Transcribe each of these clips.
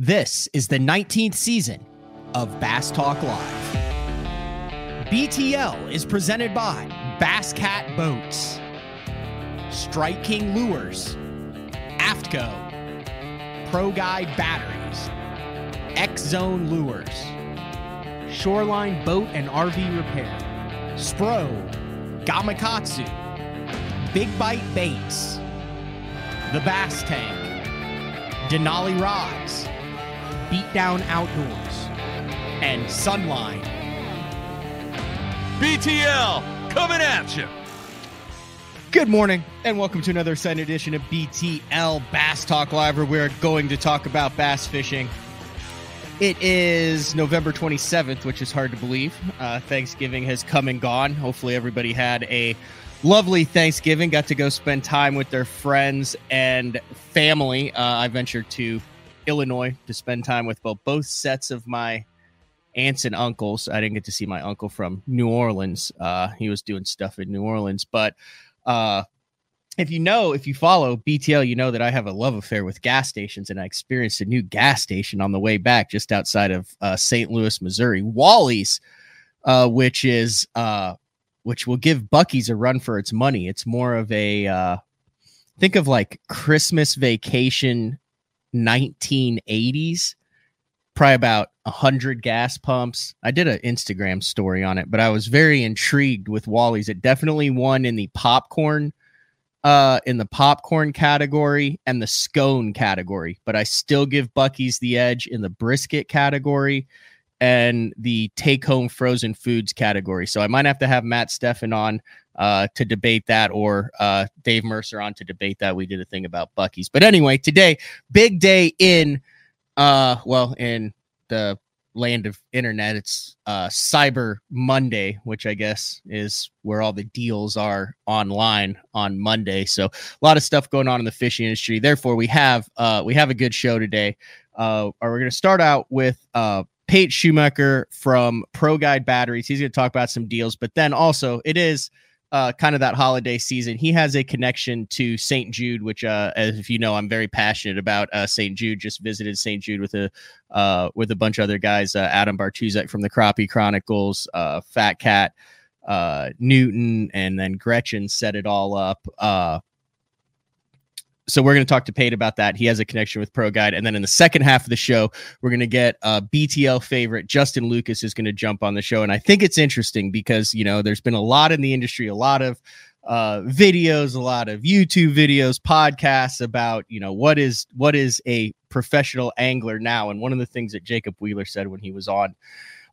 This is the 19th season of Bass Talk Live. BTL is presented by Bass Cat Boats, Strike King Lures, Aftco, Pro Guide Batteries, X Zone Lures, Shoreline Boat and RV Repair, Spro, Gamakatsu, Big Bite Baits, The Bass Tank, Denali Rods, Beatdown Outdoors, and Sunline. BTL coming at you. Good morning, and welcome to another exciting edition of BTL Bass Talk Live, where we're going to talk about bass fishing. It is November 27th, which is hard to believe. Uh, Thanksgiving has come and gone. Hopefully, everybody had a lovely Thanksgiving, got to go spend time with their friends and family. Uh, I ventured to Illinois to spend time with both, both sets of my aunts and uncles. I didn't get to see my uncle from New Orleans. Uh, he was doing stuff in New Orleans, but uh, if you know, if you follow BTL, you know that I have a love affair with gas stations, and I experienced a new gas station on the way back just outside of uh, St. Louis, Missouri, Wally's, uh, which is uh, which will give Buc-ee's a run for its money. It's more of a uh, think of like Christmas vacation 1980s probably about a hundred gas pumps. I did an Instagram story on it, but I was very intrigued with Wally's. It definitely won in the popcorn, uh, in the popcorn category and the scone category. But I still give Buc-ee's the edge in the brisket category and the take home frozen foods category. So I might have to have Matt Steffen on uh, to debate that or uh, Dave Mercer on to debate that. We did a thing about Buc-ee's. But anyway, today, big day in uh well in the land of internet it's uh cyber monday which i guess is where all the deals are online on monday so a lot of stuff going on in the fishing industry therefore we have uh we have a good show today uh we're going to start out with uh Pate Shumaker from Pro Guide Batteries. He's going to talk about some deals, but then also it is uh, kind of that holiday season. He has a connection to St. Jude, which, uh, as if you know, I'm very passionate about. Uh, St. Jude just visited St. Jude with a uh, with a bunch of other guys. Uh, Adam Bartuzek from the Crappie Chronicles, uh, Fat Cat, uh, Newton, and then Gretchen set it all up. Uh, so we're going to talk to Pate about that. He has a connection with Pro Guide, and then in the second half of the show, we're going to get a BTL favorite. Justin Lucas is going to jump on the show, and I think it's interesting because you know there's been a lot in the industry, a lot of uh, videos, a lot of YouTube videos, podcasts about you know what is what is a professional angler now, and one of the things that Jacob Wheeler said when he was on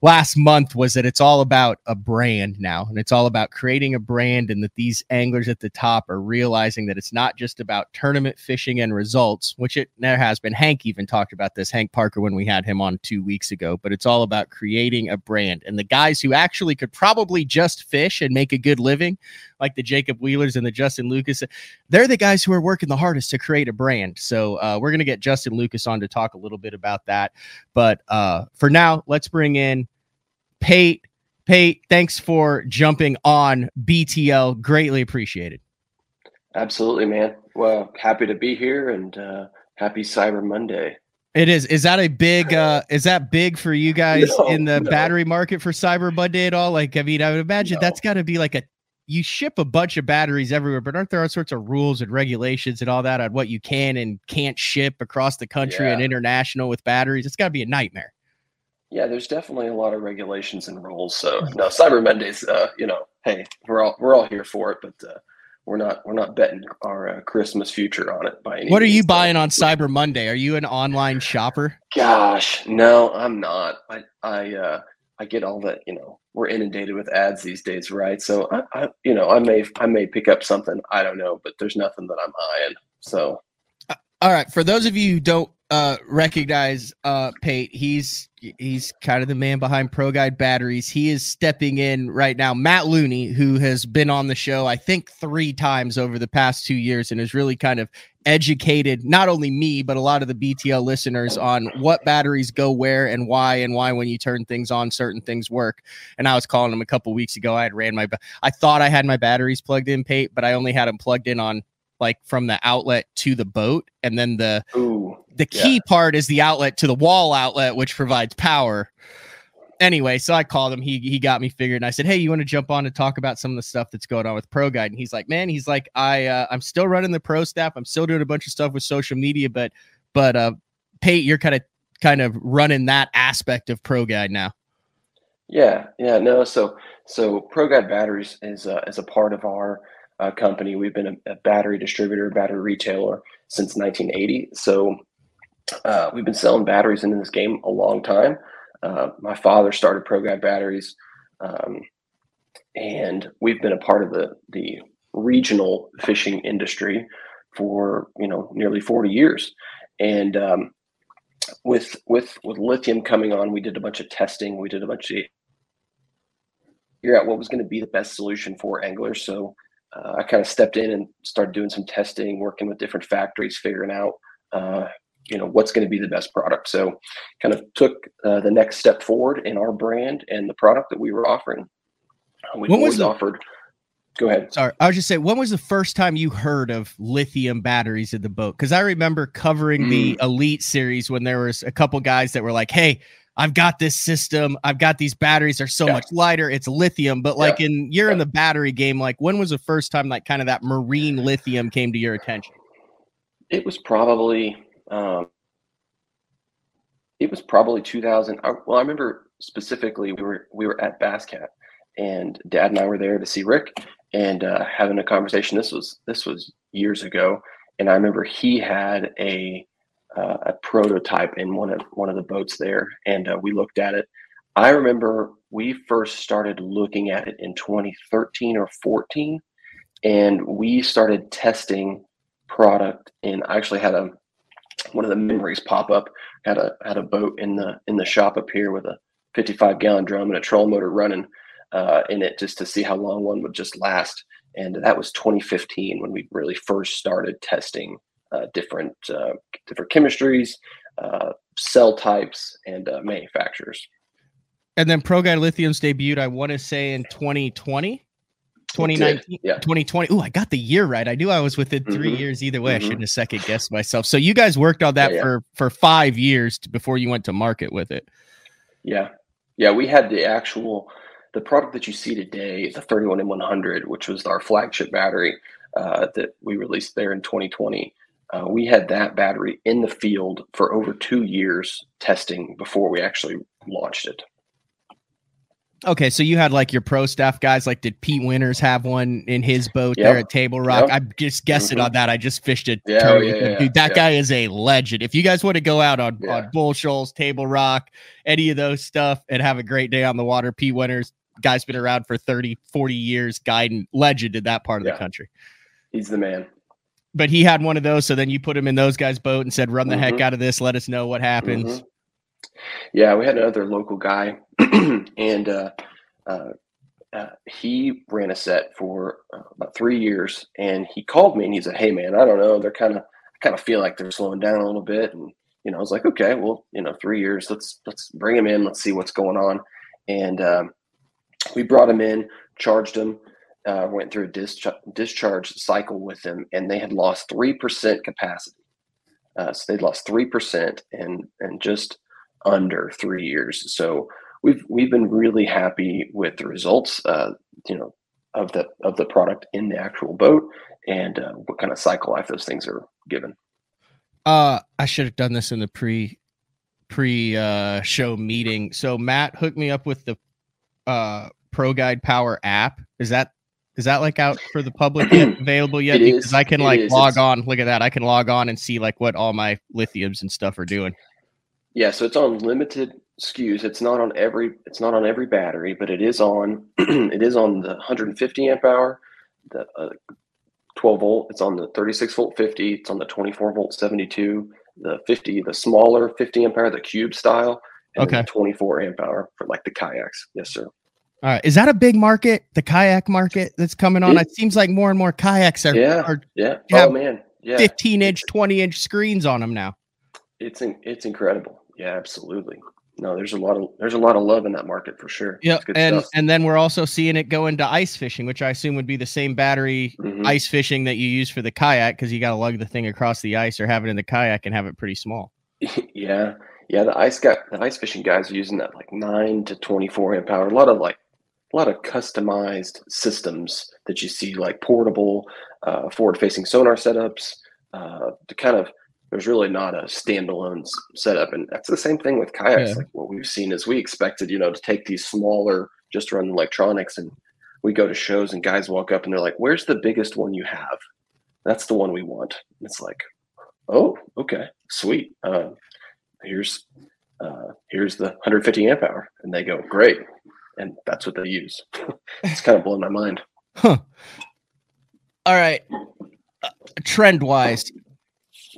last month was that it's all about a brand now and it's all about creating a brand and that these anglers at the top are realizing that it's not just about tournament fishing and results which it there has been. Hank even talked about this hank parker when we had him on two weeks ago but it's all about creating a brand. And the guys who actually could probably just fish and make a good living like the jacob wheelers and the justin lucas they're the guys who are working the hardest to create a brand. So uh, we're going to get justin lucas on to talk a little bit about that. But uh, for now let's bring in Pate, Pate, thanks for jumping on BTL. Greatly appreciated. Absolutely, man. Well, happy to be here and uh, happy Cyber Monday. It is. Is that a big? uh Is that big for you guys No, in the no. battery market for Cyber Monday at all? Like, I mean, I would imagine No. that's got to be like a. You ship a bunch of batteries everywhere, but aren't there all sorts of rules and regulations and all that on what you can and can't ship across the country and international with batteries? It's got to be a nightmare. Yeah, there's definitely a lot of regulations and rules. So no, Cyber Mondays. Uh, you know, hey, we're all we're all here for it, but uh, we're not we're not betting our uh, Christmas future on it by any. What are you buying on Cyber Monday? Are you an online shopper? Gosh, no, I'm not. I I uh, I get all that. You know, we're inundated with ads these days, right? So I, I you know I may I may pick up something. I don't know, but there's nothing that I'm eyeing. So All right, for those of you who don't uh, recognize uh, Pate, he's he's kind of the man behind Pro Guide Batteries. He is stepping in right now. Matt Looney, who has been on the show, I think three times over the past two years, and has really kind of educated not only me but a lot of the BTL listeners on what batteries go where and why, and why when you turn things on, certain things work. And I was calling him a couple weeks ago. I had ran my, I thought I had my batteries plugged in, Pate, but I only had them plugged in on like from the outlet to the boat, and then the Ooh, the key Yeah. part is the outlet to the wall outlet, which provides power. Anyway, so I called him. He he got me figured, and I said, "Hey, you want to jump on and talk about some of the stuff that's going on with Pro Guide?" And he's like, "Man, he's like, I uh, I'm still running the pro staff. I'm still doing a bunch of stuff with social media, but but uh, Pate, you're kind of kind of running that aspect of Pro Guide now." Yeah, yeah, no. So, so ProGuide Batteries is uh, is a part of our uh, company. We've been a, a battery distributor, battery retailer since 1980. So, uh, we've been selling batteries into this game a long time. Uh, my father started ProGuide Batteries, um, and we've been a part of the the regional fishing industry for you know nearly 40 years. And um, with with with lithium coming on, we did a bunch of testing. We did a bunch of figure out what was going to be the best solution for anglers. So uh, I kind of stepped in and started doing some testing, working with different factories, figuring out uh, you know what's going to be the best product. So kind of took uh, the next step forward in our brand and the product that we were offering. Uh, We When was the- offered. Go ahead. Sorry, I was just saying, when was the first time you heard of lithium batteries in the boat? Because I remember covering the Elite series when there was a couple guys that were like, "Hey, I've got this system. I've got these batteries. They're so Yeah. much lighter. It's lithium." But like in you're in the battery game. Like when was the first time like kind of that marine lithium came to your attention? It was probably um, it was probably 2000. I, well, I remember specifically we were we were at Bass Cat, and Dad and I were there to see Rick and uh, having a conversation. This was this was years ago, and I remember he had a uh, a prototype in one of one of the boats there, and uh, we looked at it. I remember we first started looking at it in 2013 or 14, and we started testing product. And I actually had a one of the memories pop up. Had a had a boat in the in the shop up here with a 55 gallon drum and a trolling motor running uh, in it just to see how long one would just last. And that was 2015 when we really first started testing different uh, different chemistries, uh, cell types, and uh, manufacturers. And then Pro Lithium's debuted, I want to say in 2020, 2019. Yeah. 2020. Oh, I got the year right. I knew I was within 3 Mhm. years either way. I Mhm. shouldn't have second guessed myself. So you guys worked on that Yeah, yeah. for for five years before you went to market with it. Yeah, yeah, we had the actual the product that you see today, the 31M100, which was our flagship battery uh, that we released there in 2020. Uh, we had that battery in the field for over two years testing before we actually launched it. Okay, so you had like your pro staff guys. Like, did Pete Winters have one in his boat Yep. there at Table Rock? Yep. I'm just guessing Mhm. on that. I just fished it. Yeah, oh, yeah, yeah, dude. That guy is a legend. If you guys want to go out on on Bull Shoals, Table Rock, any of those stuff, and have a great day on the water, Pete Winters, guy's been around for 30, 40 years, guiding legend in that part of the country. He's the man. But he had one of those, so then you put him in those guys' boat and said, "Run the heck Mhm. out of this. Let us know what happens." Mhm. Yeah, we had another local guy, and uh, uh, uh, he ran a set for uh, about three years. And he called me and he said, "Hey, man, I don't know. They're kind of, I kind of feel like they're slowing down a little bit." And you know, I was like, "Okay, well, you know, three years. Let's let's bring him in. Let's see what's going on." And um, we brought him in, charged him. Uh, went through a discharge, discharge cycle with them, and they had lost three percent capacity. Uh, so they lost three percent in in just under three years. So we've we've been really happy with the results, uh, you know, of the of the product in the actual boat and uh, what kind of cycle life those things are given. Uh, I should have done this in the pre pre uh show meeting. So Matt hooked me up with the uh Pro Guide Power app. Is that is that like out for the public yet? Available yet? It because is. I can It like is. log It's- on. Look at that. I can log on and see like what all my lithiums and stuff are doing. Yeah, so it's on limited SKUs. It's not on every it's not on every battery, but it is on it is on the 150 amp hour, the uh, 12 volt. It's on the 36 volt 50. It's on the 24 volt 72, the 50, the smaller 50 amp hour, the cube style, and Okay. the 24 amp hour for like the kayaks. Yes, sir. All right. Is that a big market? The kayak market that's coming on? It- seems like more and more kayaks are, Yeah. are Yeah. Oh man. Yeah. 15 inch, 20 inch screens on them now. It's in, it's incredible. Yeah, absolutely. no, there's a lot of there's a lot of love in that market for sure. Yeah, and stuff. and then we're also seeing it go into ice fishing, which I assume would be the same battery Mhm. ice fishing that you use for the kayak because you got to lug the thing across the ice or have it in the kayak and have it pretty small. yeah, yeah. The ice guy, the ice fishing guys are using that like nine to twenty four amp hour. A lot of like a lot of customized systems that you see, like portable, uh, forward facing sonar setups. Uh, to kind of, there's really not a standalone s- setup, and that's the same thing with kayaks. Yeah. Like what we've seen is we expected, you know, to take these smaller, just run electronics, and we go to shows and guys walk up and they're like, "Where's the biggest one you have?" That's the one we want. And it's like, oh, okay, sweet. Uh, here's uh, here's the 150 amp hour, and they go, great, and that's what they use. it's kind of blowing my mind. Huh. All right. Uh, trend wise,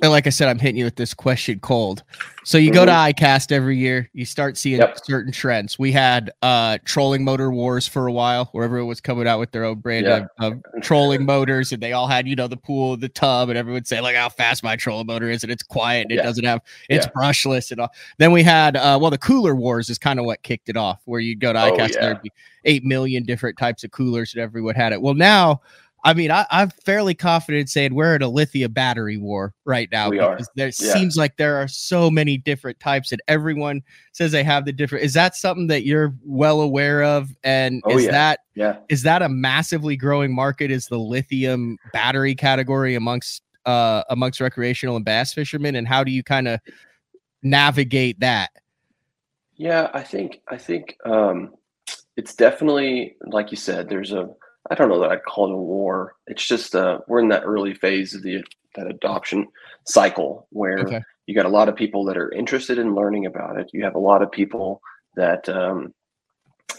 and like I said, I'm hitting you with this question cold. So you go to ICAST every year, you start seeing Yep. certain trends. We had uh trolling motor wars for a while, where everyone was coming out with their own brand Yeah. of, of trolling motors, and they all had, you know, the pool, the tub, and everyone would say, like how fast my trolling motor is, and it's quiet and it Yeah. doesn't have it's Yeah. brushless and all. Then we had uh well, the cooler wars is kind of what kicked it off, where you'd go to Oh, ICAST, and there'd be eight million different types of coolers and everyone had it. Well, now I mean, I, I'm fairly confident in saying we're at a lithium battery war right now. We are. There Yeah. seems like there are so many different types, and everyone says they have the different. Is that something that you're well aware of? And Oh, is yeah. that Yeah, is that a massively growing market? Is the lithium battery category amongst uh amongst recreational and bass fishermen? And how do you kind of navigate that? yeah. I think I think um, it's definitely like you said. There's a I don't know that I'd call it a war. It's just uh, we're in that early phase of the that adoption cycle where Okay. you got a lot of people that are interested in learning about it. You have a lot of people that um,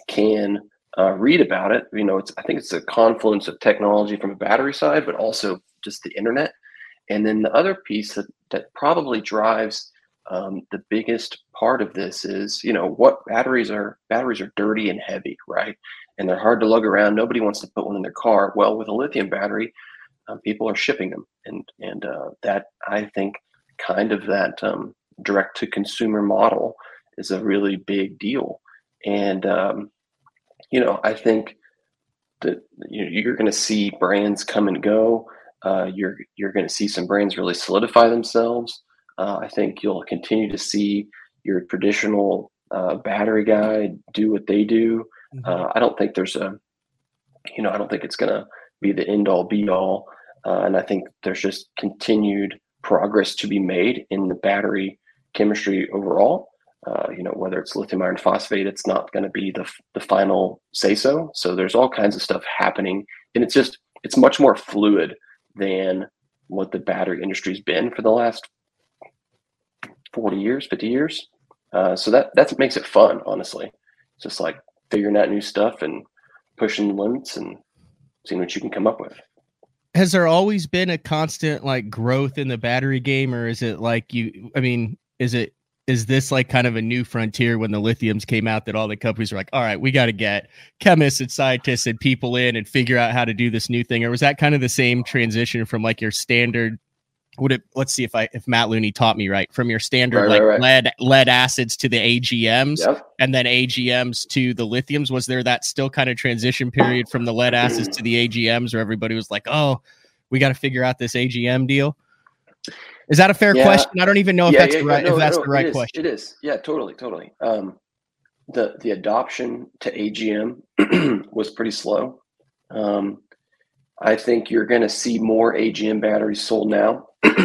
can uh, read about it. You know, it's I think it's a confluence of technology from a battery side, but also just the internet. And then the other piece that that probably drives um, the biggest part of this is, you know, what batteries are batteries are dirty and heavy, right? And they're hard to lug around. Nobody wants to put one in their car. Well, with a lithium battery, um, people are shipping them, and and uh, that I think kind of that um, direct to consumer model is a really big deal. And um, you know, I think that you you're going to see brands come and go. Uh, you're you're going to see some brands really solidify themselves. Uh, I think you'll continue to see your traditional uh, battery guy do what they do. Uh, I don't think there's a, you know, I don't think it's going to be the end all be all. Uh, and I think there's just continued progress to be made in the battery chemistry overall. Uh, you know, whether it's lithium iron phosphate, it's not going to be the, the final say so. So there's all kinds of stuff happening. And it's just, it's much more fluid than what the battery industry's been for the last 40 years, 50 years. Uh, so that, that makes it fun, honestly. It's just like figuring out new stuff and pushing limits and seeing what you can come up with. has there always been a constant like growth in the battery game or is it like you i mean is it is this like kind of a new frontier when the lithiums came out that all the companies were like all right we got to get chemists and scientists and people in and figure out how to do this new thing or was that kind of the same transition from like your standard would it let's see if i if matt looney taught me right from your standard Right, like right, right. lead lead acids to the agms Yep. and then AGMs to the lithiums. Was there that still kind of transition period from the lead acids to the AGMs where everybody was like, oh, we got to figure out this AGM deal? Is that a fair Yeah. question? I don't even know if Yeah, that's yeah, the right no, if that's no, the right it is, question. It is. Yeah, totally, totally. Um, the the adoption to AGM was pretty slow. Um, I think you're going to see more AGM batteries sold now,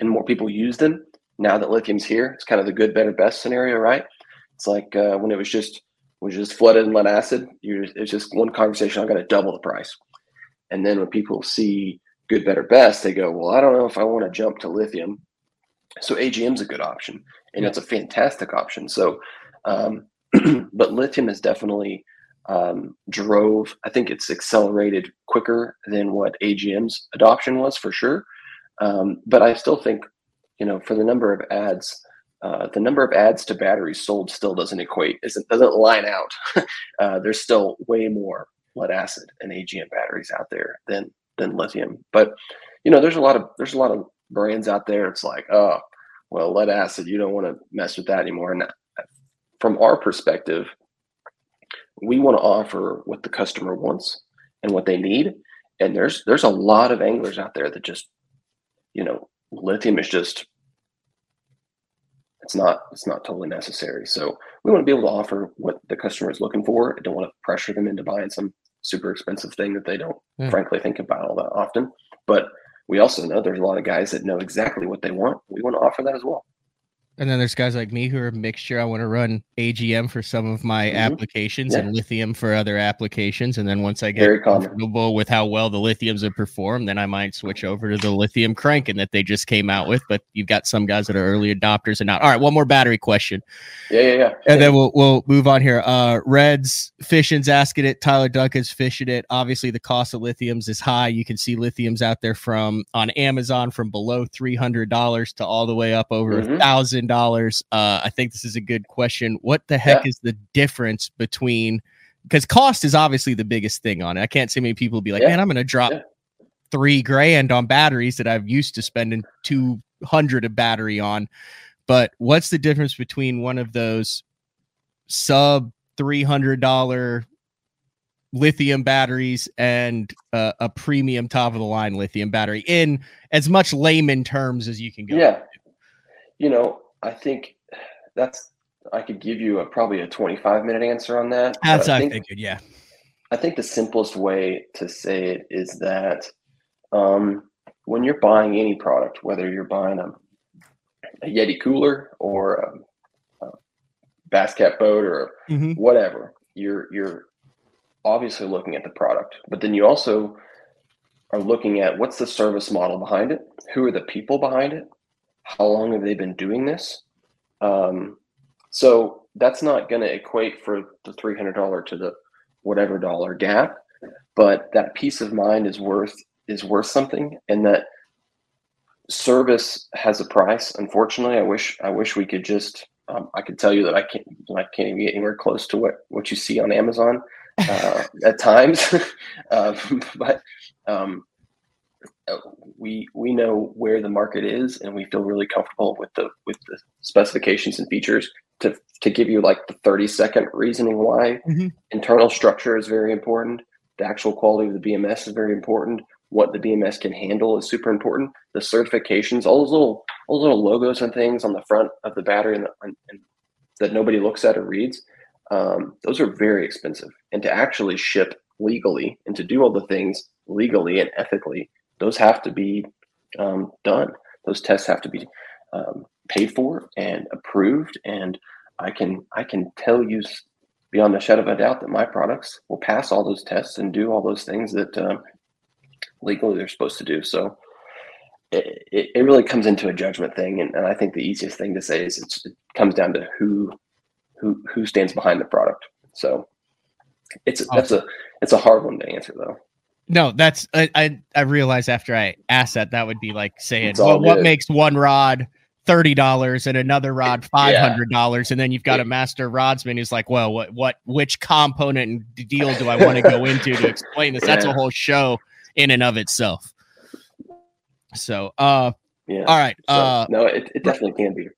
and more people use them now that lithium's here. It's kind of the good, better, best scenario, right? It's like uh, when it was just was just flooded in lead acid. It's just one conversation. I'm going to double the price, and then when people see good, better, best, they go, well, I don't know if I want to jump to lithium. So AGM's a good option, and it's a fantastic option. So, um, but lithium has definitely um, drove. I think it's accelerated quicker than what AGM's adoption was for sure. Um, but I still think, you know, for the number of ads, uh, the number of ads to batteries sold still doesn't equate. Doesn't line out. uh, there's still way more lead acid and AGM batteries out there than than lithium. But you know, there's a lot of there's a lot of brands out there. It's like, oh, well, lead acid, you don't want to mess with that anymore. And from our perspective, we want to offer what the customer wants and what they need. And there's there's a lot of anglers out there that just, you know, lithium is just it's not it's not totally necessary. So we want to be able to offer what the customer is looking for. I don't want to pressure them into buying some super expensive thing that they don't Yeah. frankly think about all that often. But we also know there's a lot of guys that know exactly what they want. We want to offer that as well. And then there's guys like me who are a mixture. I want to run AGM for some of my Mhm. applications Yeah. and lithium for other applications. And then once I get Very comfortable with how well the lithiums have performed, then I might switch over to the lithium cranking that they just came out with. But you've got some guys that are early adopters and not. All right, one more battery question. Yeah, yeah, yeah. And then we'll we'll move on here. Uh Reds Fishing's asking it. Tyler Duncan's fishing it. Obviously, the cost of lithiums is high. You can see lithiums out there from on Amazon from below three hundred dollars to all the way up over a Mhm. thousand dollars. Uh I think this is a good question. What the heck is the difference between because cost is obviously the biggest thing on it. I can't see many people be like, Yeah. man, I'm gonna drop Yeah. three grand on batteries that I've used to spending two hundred a battery on. But what's the difference between one of those sub three hundred dollar lithium batteries and uh, a premium top of the line lithium battery in as much layman terms as you can go? Yeah. You know, I think that's I could give you a probably a 25 minute answer on that. That's I I think, figured. Yeah. I think the simplest way to say it is that um, when you're buying any product, whether you're buying a, a Yeti cooler or a, a bass cat boat or Mhm. whatever, you're you're obviously looking at the product, but then you also are looking at what's the service model behind it, who are the people behind it, how long have they been doing this. Um, so that's not going to equate for the three hundred dollar to the whatever dollar gap, but that peace of mind is worth is worth something, and that service has a price. Unfortunately, I wish I wish we could just um, I could tell you that I can't I can't even get anywhere close to what what you see on Amazon uh, at times, uh, but um, we we know where the market is, and we feel really comfortable with the with the specifications and features. To to give you like the thirty second reasoning why Mhm. internal structure is very important. The actual quality of the BMS is very important. What the BMS can handle is super important. The certifications, all those little all those little logos and things on the front of the battery and, the, and, and that nobody looks at or reads, um, those are very expensive. And to actually ship legally and to do all the things legally and ethically, those have to be um, done. Those tests have to be um, paid for and approved. And I can I can tell you beyond a shadow of a doubt that my products will pass all those tests and do all those things that um, legally they're supposed to do. So it, it, it really comes into a judgment thing, and, and I think the easiest thing to say is it's, it comes down to who who who stands behind the product. So it's that's a it's a hard one to answer though. No, that's I, I I realized after I asked that that would be like saying, well, what makes one rod thirty dollars and another rod five hundred dollars, and then you've got a master rodsman who's like, well, what what which component and deal do I want to go into to explain this? That's a whole show in and of itself. So, uh, Yeah. all right, So, uh, no, it, it definitely can be.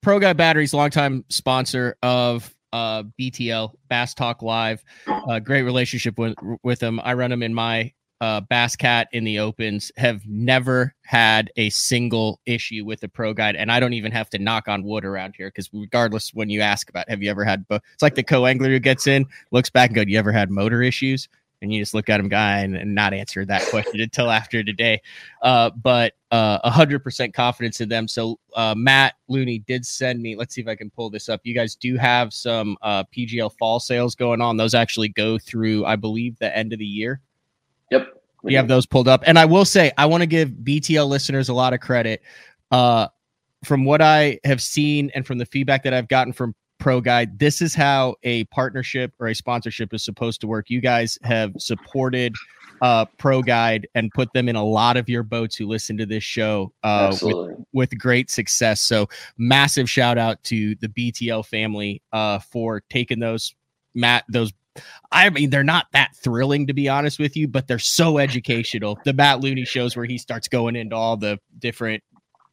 Pro Guide Batteries, longtime sponsor of uh, BTL Bass Talk Live. Uh, great relationship with with them. I run them in my uh, Bass Cat in the opens. Have never had a single issue with the Pro Guide, and I don't even have to knock on wood around here because regardless, when you ask about, have you ever had? Bo-? It's like the co angler who gets in, looks back and go, "You ever had motor issues?" And you just look at him, guy, and, and not answer that question until after today. Uh, but uh, a hundred percent confidence in them. So uh, Matt Looney did send me. Let's see if I can pull this up. You guys do have some uh, PGL fall sales going on. Those actually go through, I believe, the end of the year. Yep. You have those pulled up, and I will say I want to give BTL listeners a lot of credit. Uh, from what I have seen and from the feedback that I've gotten from Pro Guide, this is how a partnership or a sponsorship is supposed to work. You guys have supported uh, Pro Guide and put them in a lot of your boats who listen to this show uh, with with great success. So massive shout out to the BTL family uh, for taking those Matt those. I mean, they're not that thrilling to be honest with you, but they're so educational. The Matt Looney shows where he starts going into all the different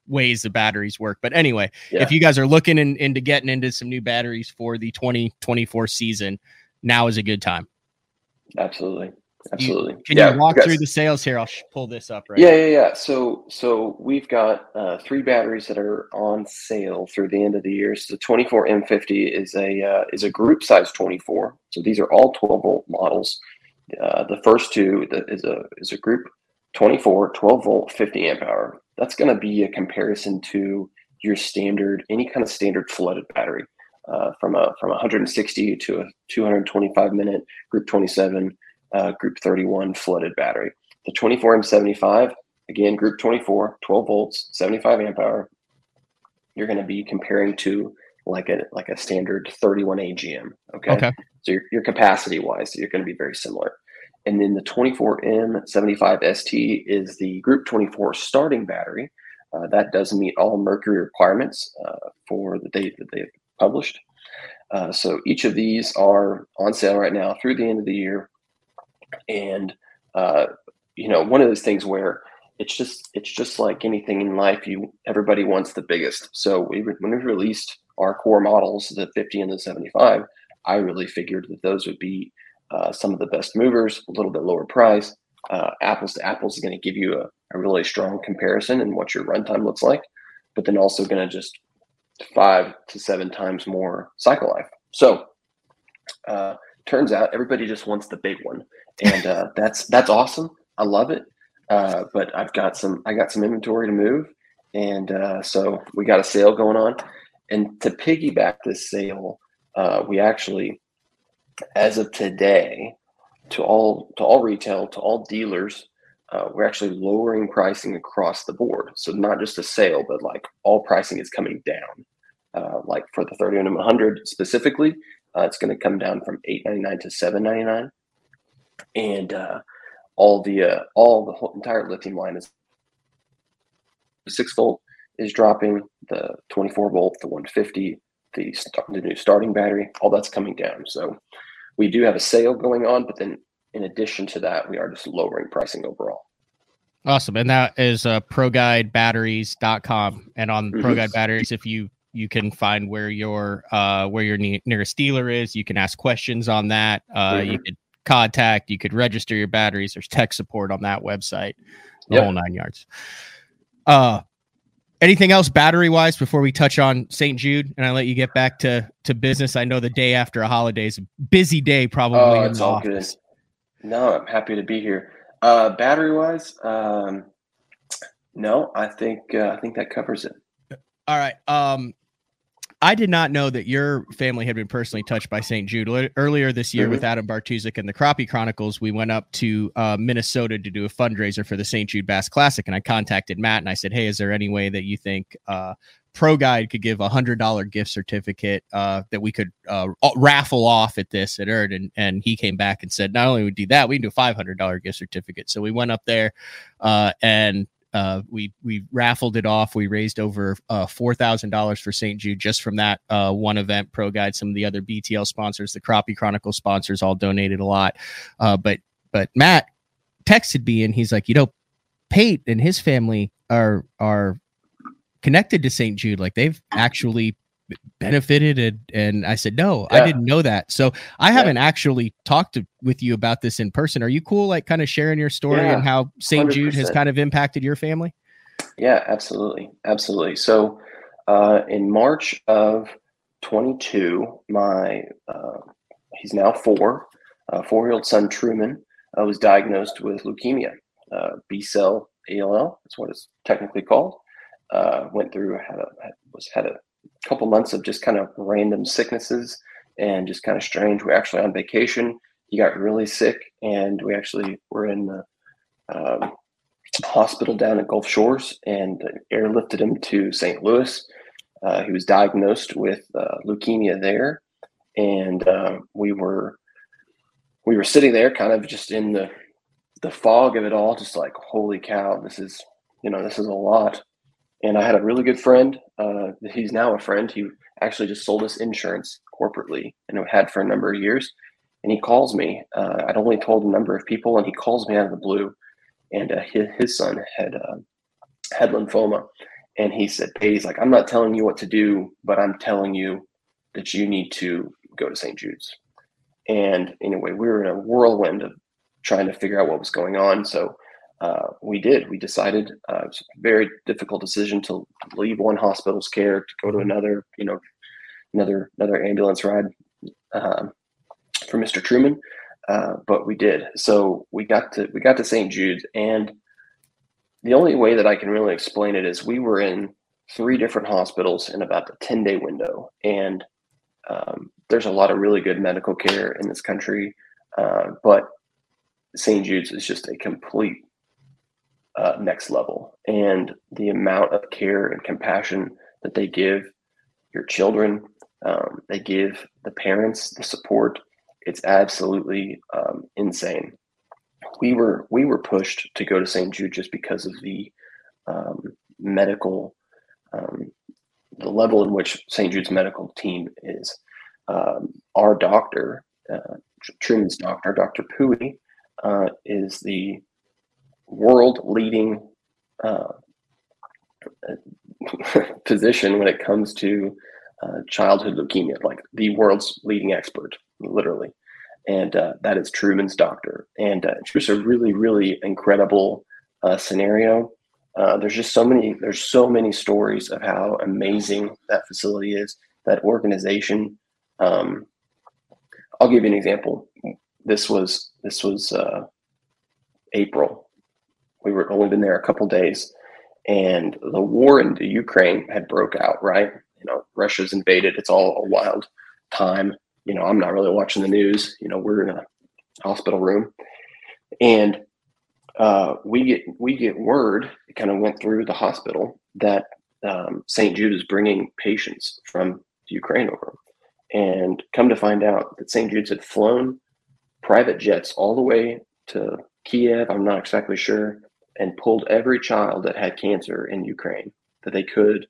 ways the batteries work. But anyway, Yeah. if you guys are looking in, into getting into some new batteries for the 2024 season, now is a good time. Absolutely. Absolutely. Can yeah, you walk through the sales here? I'll sh- pull this up right. Yeah, yeah, yeah. So, so we've got uh, three batteries that are on sale through the end of the year. So the 24 M50 is a uh, is a group size 24. So these are all 12 volt models. Uh, the first two is a is a group 24 12 volt 50 amp hour. That's going to be a comparison to your standard any kind of standard flooded battery uh, from a from 160 to a 225 minute group 27 uh, group 31 flooded battery. The 24M75, again, group 24, 12 volts, 75 amp hour. You're going to be comparing to like a like a standard 31 AGM. Okay. Okay. So your, your capacity wise, you're going to be very similar. And then the 24M75ST is the Group 24 starting battery. Uh, that does meet all mercury requirements uh, for the date that they've published. Uh, so each of these are on sale right now through the end of the year. And uh, you know, one of those things where it's just it's just like anything in life. You everybody wants the biggest. So we when we released our core models, the 50 and the 75, I really figured that those would be uh, some of the best movers, a little bit lower price. Uh, apples to apples is going to give you a, a really strong comparison in what your runtime looks like, but then also going to just five to seven times more cycle life. So uh, turns out everybody just wants the big one, and uh, that's that's awesome. I love it. Uh, but I've got some I got some inventory to move, and uh, so we got a sale going on. And to piggyback this sale, uh, we actually, as of today, to all to all retail to all dealers, uh, we're actually lowering pricing across the board. So not just a sale, but like all pricing is coming down. Uh, like for the 30 and 100 specifically, uh, it's going to come down from 8.99 to 7.99, and uh, all the uh, all the whole entire lithium line is six volt is dropping, the 24 volt, the 150, the the new starting battery, all that's coming down. So we do have a sale going on, but then in addition to that, we are just lowering pricing overall. Awesome. And that is uh, proguidebatteries.com. And on Mhm. ProGuide Batteries, if you you can find where your uh where your ne- nearest dealer is, you can ask questions on that. Uh you could contact, you could register your batteries. There's tech support on that website. The Yep. whole nine yards. Uh anything else battery wise before we touch on St. Jude and I let you get back to to business? I know the day after a holiday is a busy day probably Oh, it's all office. good. No, I'm happy to be here. Uh, battery wise, um, no, I think uh, I think that covers it. All right. Um, I did not know that your family had been personally touched by St. Jude. Ear- Earlier this year, Mhm. with Adam Bartuzik and the Crappie Chronicles, we went up to uh, Minnesota to do a fundraiser for the St. Jude Bass Classic, and I contacted Matt and I said, "Hey, is there any way that you think uh, Pro Guide could give a hundred dollar gift certificate uh, that we could uh, raffle off at this at Erd?" And and he came back and said, "Not only would we do that, we can do a five hundred dollar gift certificate." So we went up there, uh, and uh, we we raffled it off. We raised over uh, four thousand dollars for St. Jude just from that uh, one event. Pro Guide, some of the other BTL sponsors, the Crappie Chronicle sponsors, all donated a lot. Uh, but but Matt texted me and he's like, you know, Pate and his family are are connected to St. Jude. Like they've actually benefited and and I said no I didn't know that so I Yeah. haven't actually talked to, with you about this in person are you cool like kind of sharing your story Yeah, and how St. Jude has kind of impacted your family Yeah, absolutely, absolutely. So, uh, in March of 22, my uh, he's now four, uh, four-year-old son Truman uh, was diagnosed with leukemia, uh, B cell ALL. That's what it's technically called. Uh, went through had a had, was had a couple months of just kind of random sicknesses and just kind of strange. We are actually on vacation. He got really sick, and we actually were in the um, hospital down at Gulf Shores and airlifted him to St. Louis. Uh, he was diagnosed with uh, leukemia there, and uh, we were we were sitting there, kind of just in the the fog of it all, just like holy cow, this is you know this is a lot. And I had a really good friend. Uh, he's now a friend. He actually just sold us insurance corporately, and had for a number of years. And he calls me. Uh, I'd only told a number of people, and he calls me out of the blue and uh, his, his son had uh, had lymphoma, and he said, "He's like, I'm not telling you what to do, but I'm telling you that you need to go to St. Jude's." And anyway, we were in a whirlwind of trying to figure out what was going on. So uh, we did. We decided uh, it was a very difficult decision to leave one hospital's care to go to another. You know, another another ambulance ride um, for Mr. Truman, uh, but we did. So we got to we got to St. Jude's, and the only way that I can really explain it is we were in three different hospitals in about a ten day window, and um, there's a lot of really good medical care in this country, uh, but St. Jude's is just a complete uh, next level. And the amount of care and compassion that they give your children, um, they give the parents the support. It's absolutely um, insane. We were we were pushed to go to St. Jude just because of the um, medical, um, the level in which St. Jude's medical team is. Um, our doctor, uh, Truman's doctor, Dr. Pui, uh, is the world leading uh, position when it comes to uh, childhood leukemia, like the world's leading expert, literally. And uh, that is Truman's doctor. And uh, it's just a really, really incredible uh, scenario. Uh, there's just so many, there's so many stories of how amazing that facility is, that organization. Um, I'll give you an example. This was, this was April we were only been there a couple days, and the war in the Ukraine had broke out. Right, you know, Russia's invaded. It's all a wild time. You know, I'm not really watching the news. You know, we're in a hospital room, and uh, we get we get word. It kind of went through the hospital that um, St. Jude is bringing patients from Ukraine over, and come to find out that St. Jude's had flown private jets all the way to Kiev. I'm not exactly sure, and pulled every child that had cancer in Ukraine that they could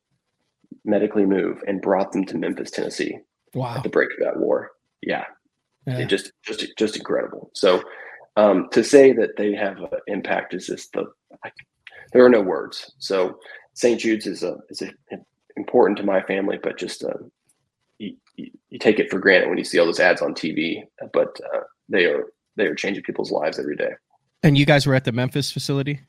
medically move and brought them to Memphis, Tennessee. Wow. At the break of that war. Yeah. yeah. It just just just incredible. So um, to say that they have an impact is just the I, there are no words. So St. Jude's is a is a, important to my family, but just uh, you, you, take it for granted when you see all those ads on TV. But uh, they are they are changing people's lives every day. And you guys were at the Memphis facility?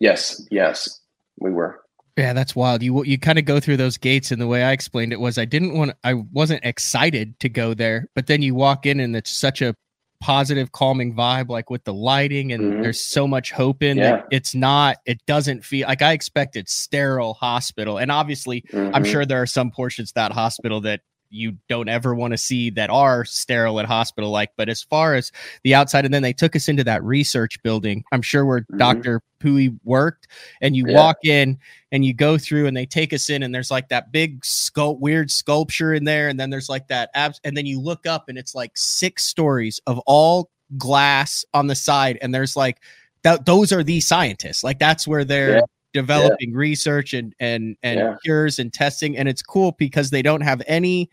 Yes, yes, we were. Yeah, that's wild. You you kind of go through those gates, and the way I explained it was, I didn't want, I wasn't excited to go there, but then you walk in, and it's such a positive, calming vibe, like with the lighting, and mm-hmm. there's so much hope in yeah. it. It's not, it doesn't feel like I expected sterile hospital, and obviously, mm-hmm. I'm sure there are some portions that hospital that you don't ever want to see that are sterile at hospital like but as far as the outside and then they took us into that research building i'm sure where mm-hmm. dr Pui worked and you yeah. walk in and you go through and they take us in and there's like that big sculpt weird sculpture in there and then there's like that abs and then you look up and it's like six stories of all glass on the side and there's like that those are the scientists like that's where they're yeah developing yeah. research and and and yeah. cures and testing and it's cool because they don't have any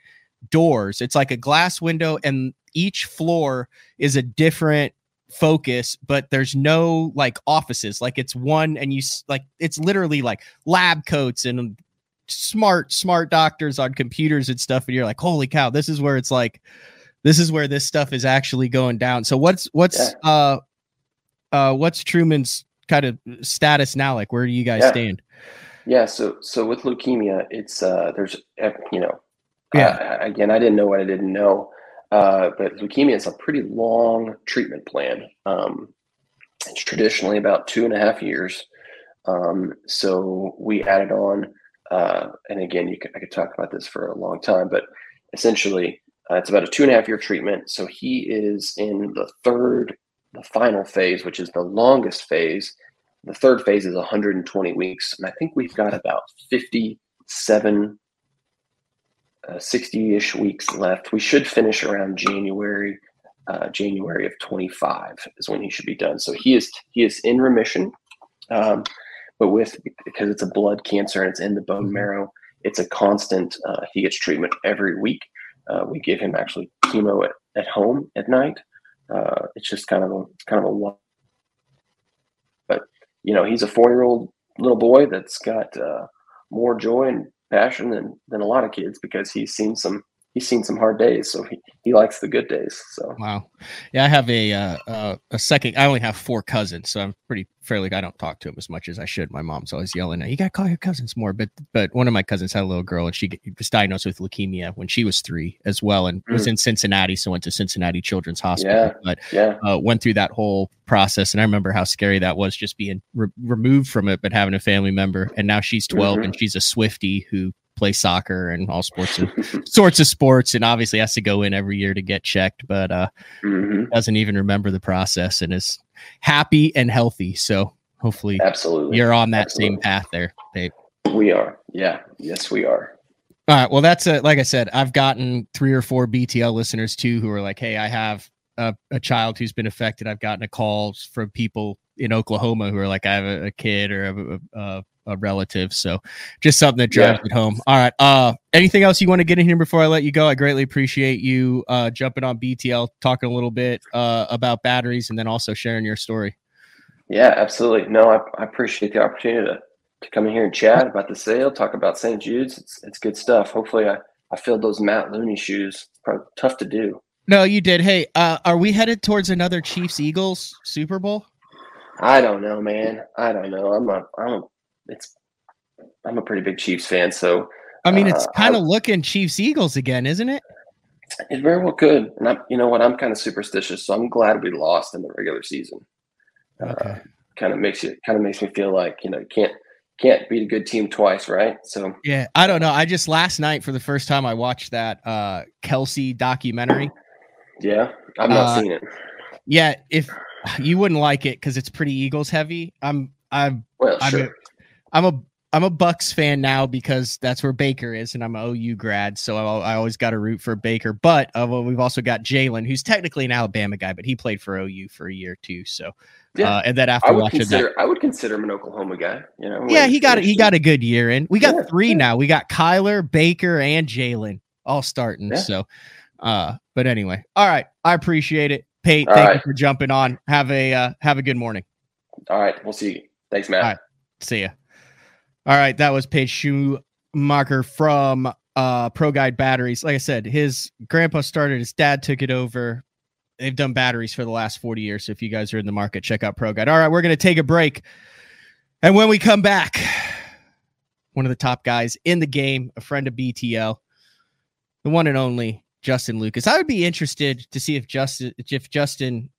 doors it's like a glass window and each floor is a different focus but there's no like offices like it's one and you like it's literally like lab coats and smart smart doctors on computers and stuff and you're like holy cow this is where it's like this is where this stuff is actually going down so what's what's yeah. uh uh what's truman's kind of status now? Like, where do you guys yeah. stand? Yeah. So, so with leukemia, it's uh, there's you know, yeah. Uh, again, I didn't know what I didn't know, uh, but leukemia is a pretty long treatment plan. Um, it's traditionally about two and a half years. Um, so we added on, uh, and again, you could, I could talk about this for a long time, but essentially, uh, it's about a two and a half year treatment. So he is in the third the final phase, which is the longest phase. The third phase is 120 weeks. And I think we've got about 57, 60 uh, ish weeks left. We should finish around January. Uh, January of 25 is when he should be done. So he is he is in remission, um, but with because it's a blood cancer and it's in the bone mm-hmm. marrow, it's a constant. Uh, he gets treatment every week. Uh, we give him actually chemo at, at home at night uh, it's just kind of a kind of a one. but you know he's a four year old little boy that's got uh, more joy and passion than than a lot of kids because he's seen some he's seen some hard days, so he, he likes the good days. So wow, yeah, I have a uh, uh, a second. I only have four cousins, so I'm pretty fairly. I don't talk to them as much as I should. My mom's always yelling, at "You got to call your cousins more." But but one of my cousins had a little girl, and she was diagnosed with leukemia when she was three as well, and mm. was in Cincinnati, so went to Cincinnati Children's Hospital. Yeah, but yeah, uh, went through that whole process, and I remember how scary that was, just being re- removed from it, but having a family member. And now she's 12 mm-hmm. and she's a Swifty who play soccer and all sorts of sorts of sports and obviously has to go in every year to get checked but uh mm-hmm. doesn't even remember the process and is happy and healthy. So hopefully absolutely. you're on that absolutely. same path there babe. We are. Yeah. Yes we are. All right. Well that's a, like i said i've gotten three or four btl listeners too who are like hey i have a, a child who's been affected. I've gotten a calls from people in oklahoma who are like i have a, a kid or a, a, a relative. So just something that drives yeah. it home. All right. Uh, anything else you want to get in here before I let you go? I greatly appreciate you uh, jumping on BTL, talking a little bit uh, about batteries, and then also sharing your story. Yeah, absolutely. No, I, I appreciate the opportunity to, to come in here and chat about the sale, talk about St. Jude's. It's, it's good stuff. Hopefully, I, I filled those Matt Looney shoes. Probably tough to do. No, you did. Hey, uh, are we headed towards another Chiefs Eagles Super Bowl? I don't know, man. I don't know. I'm a I'm a it's I'm a pretty big Chiefs fan, so I mean it's uh, kind of looking Chiefs Eagles again, isn't it? It very well could, and I'm, you know what? I'm kind of superstitious, so I'm glad we lost in the regular season. Uh, okay. Uh, kind of makes you kind of makes me feel like you know you can't can't beat a good team twice, right? So yeah, I don't know. I just last night for the first time I watched that uh Kelce documentary. Yeah, I've not uh, seen it. Yeah, if you wouldn't like it because it's pretty Eagles heavy. I'm I'm well, I'm, sure. I'm a I'm a Bucs fan now because that's where Baker is, and I'm an OU grad, so I, I always got to root for Baker. But uh, well, we've also got Jalen, who's technically an Alabama guy, but he played for OU for a year too. So, yeah, uh, and then after I would watching consider, that, I would consider him an Oklahoma guy. You know, yeah, he got he got a good year in. We got yeah, three yeah. now. We got Kyler, Baker, and Jalen all starting. Yeah. So, uh, but anyway, all right, I appreciate it, Pate. All thank right. you for jumping on. Have a uh, have a good morning. All right, we'll see you. Thanks, Matt. see ya. All right, that was Pate Shumaker from uh, Pro Guide Batteries. Like I said, his grandpa started, his dad took it over. They've done batteries for the last 40 years. So if you guys are in the market, check out Pro Guide. All right, we're going to take a break. And when we come back, one of the top guys in the game, a friend of BTL, the one and only Justin Lucas. I would be interested to see if Justin if Justin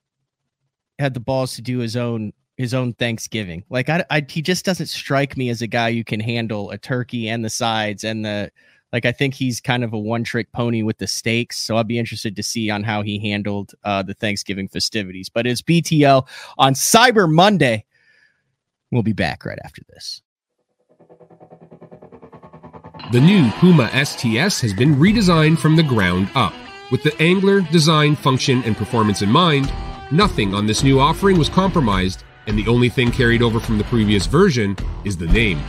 had the balls to do his own his own Thanksgiving. Like I, I, he just doesn't strike me as a guy you can handle a turkey and the sides and the like. I think he's kind of a one trick pony with the steaks. So I'd be interested to see on how he handled uh, the Thanksgiving festivities. But it's BTL on Cyber Monday. We'll be back right after this. The new Puma STS has been redesigned from the ground up. With the angler, design, function, and performance in mind, nothing on this new offering was compromised and the only thing carried over from the previous version is the name.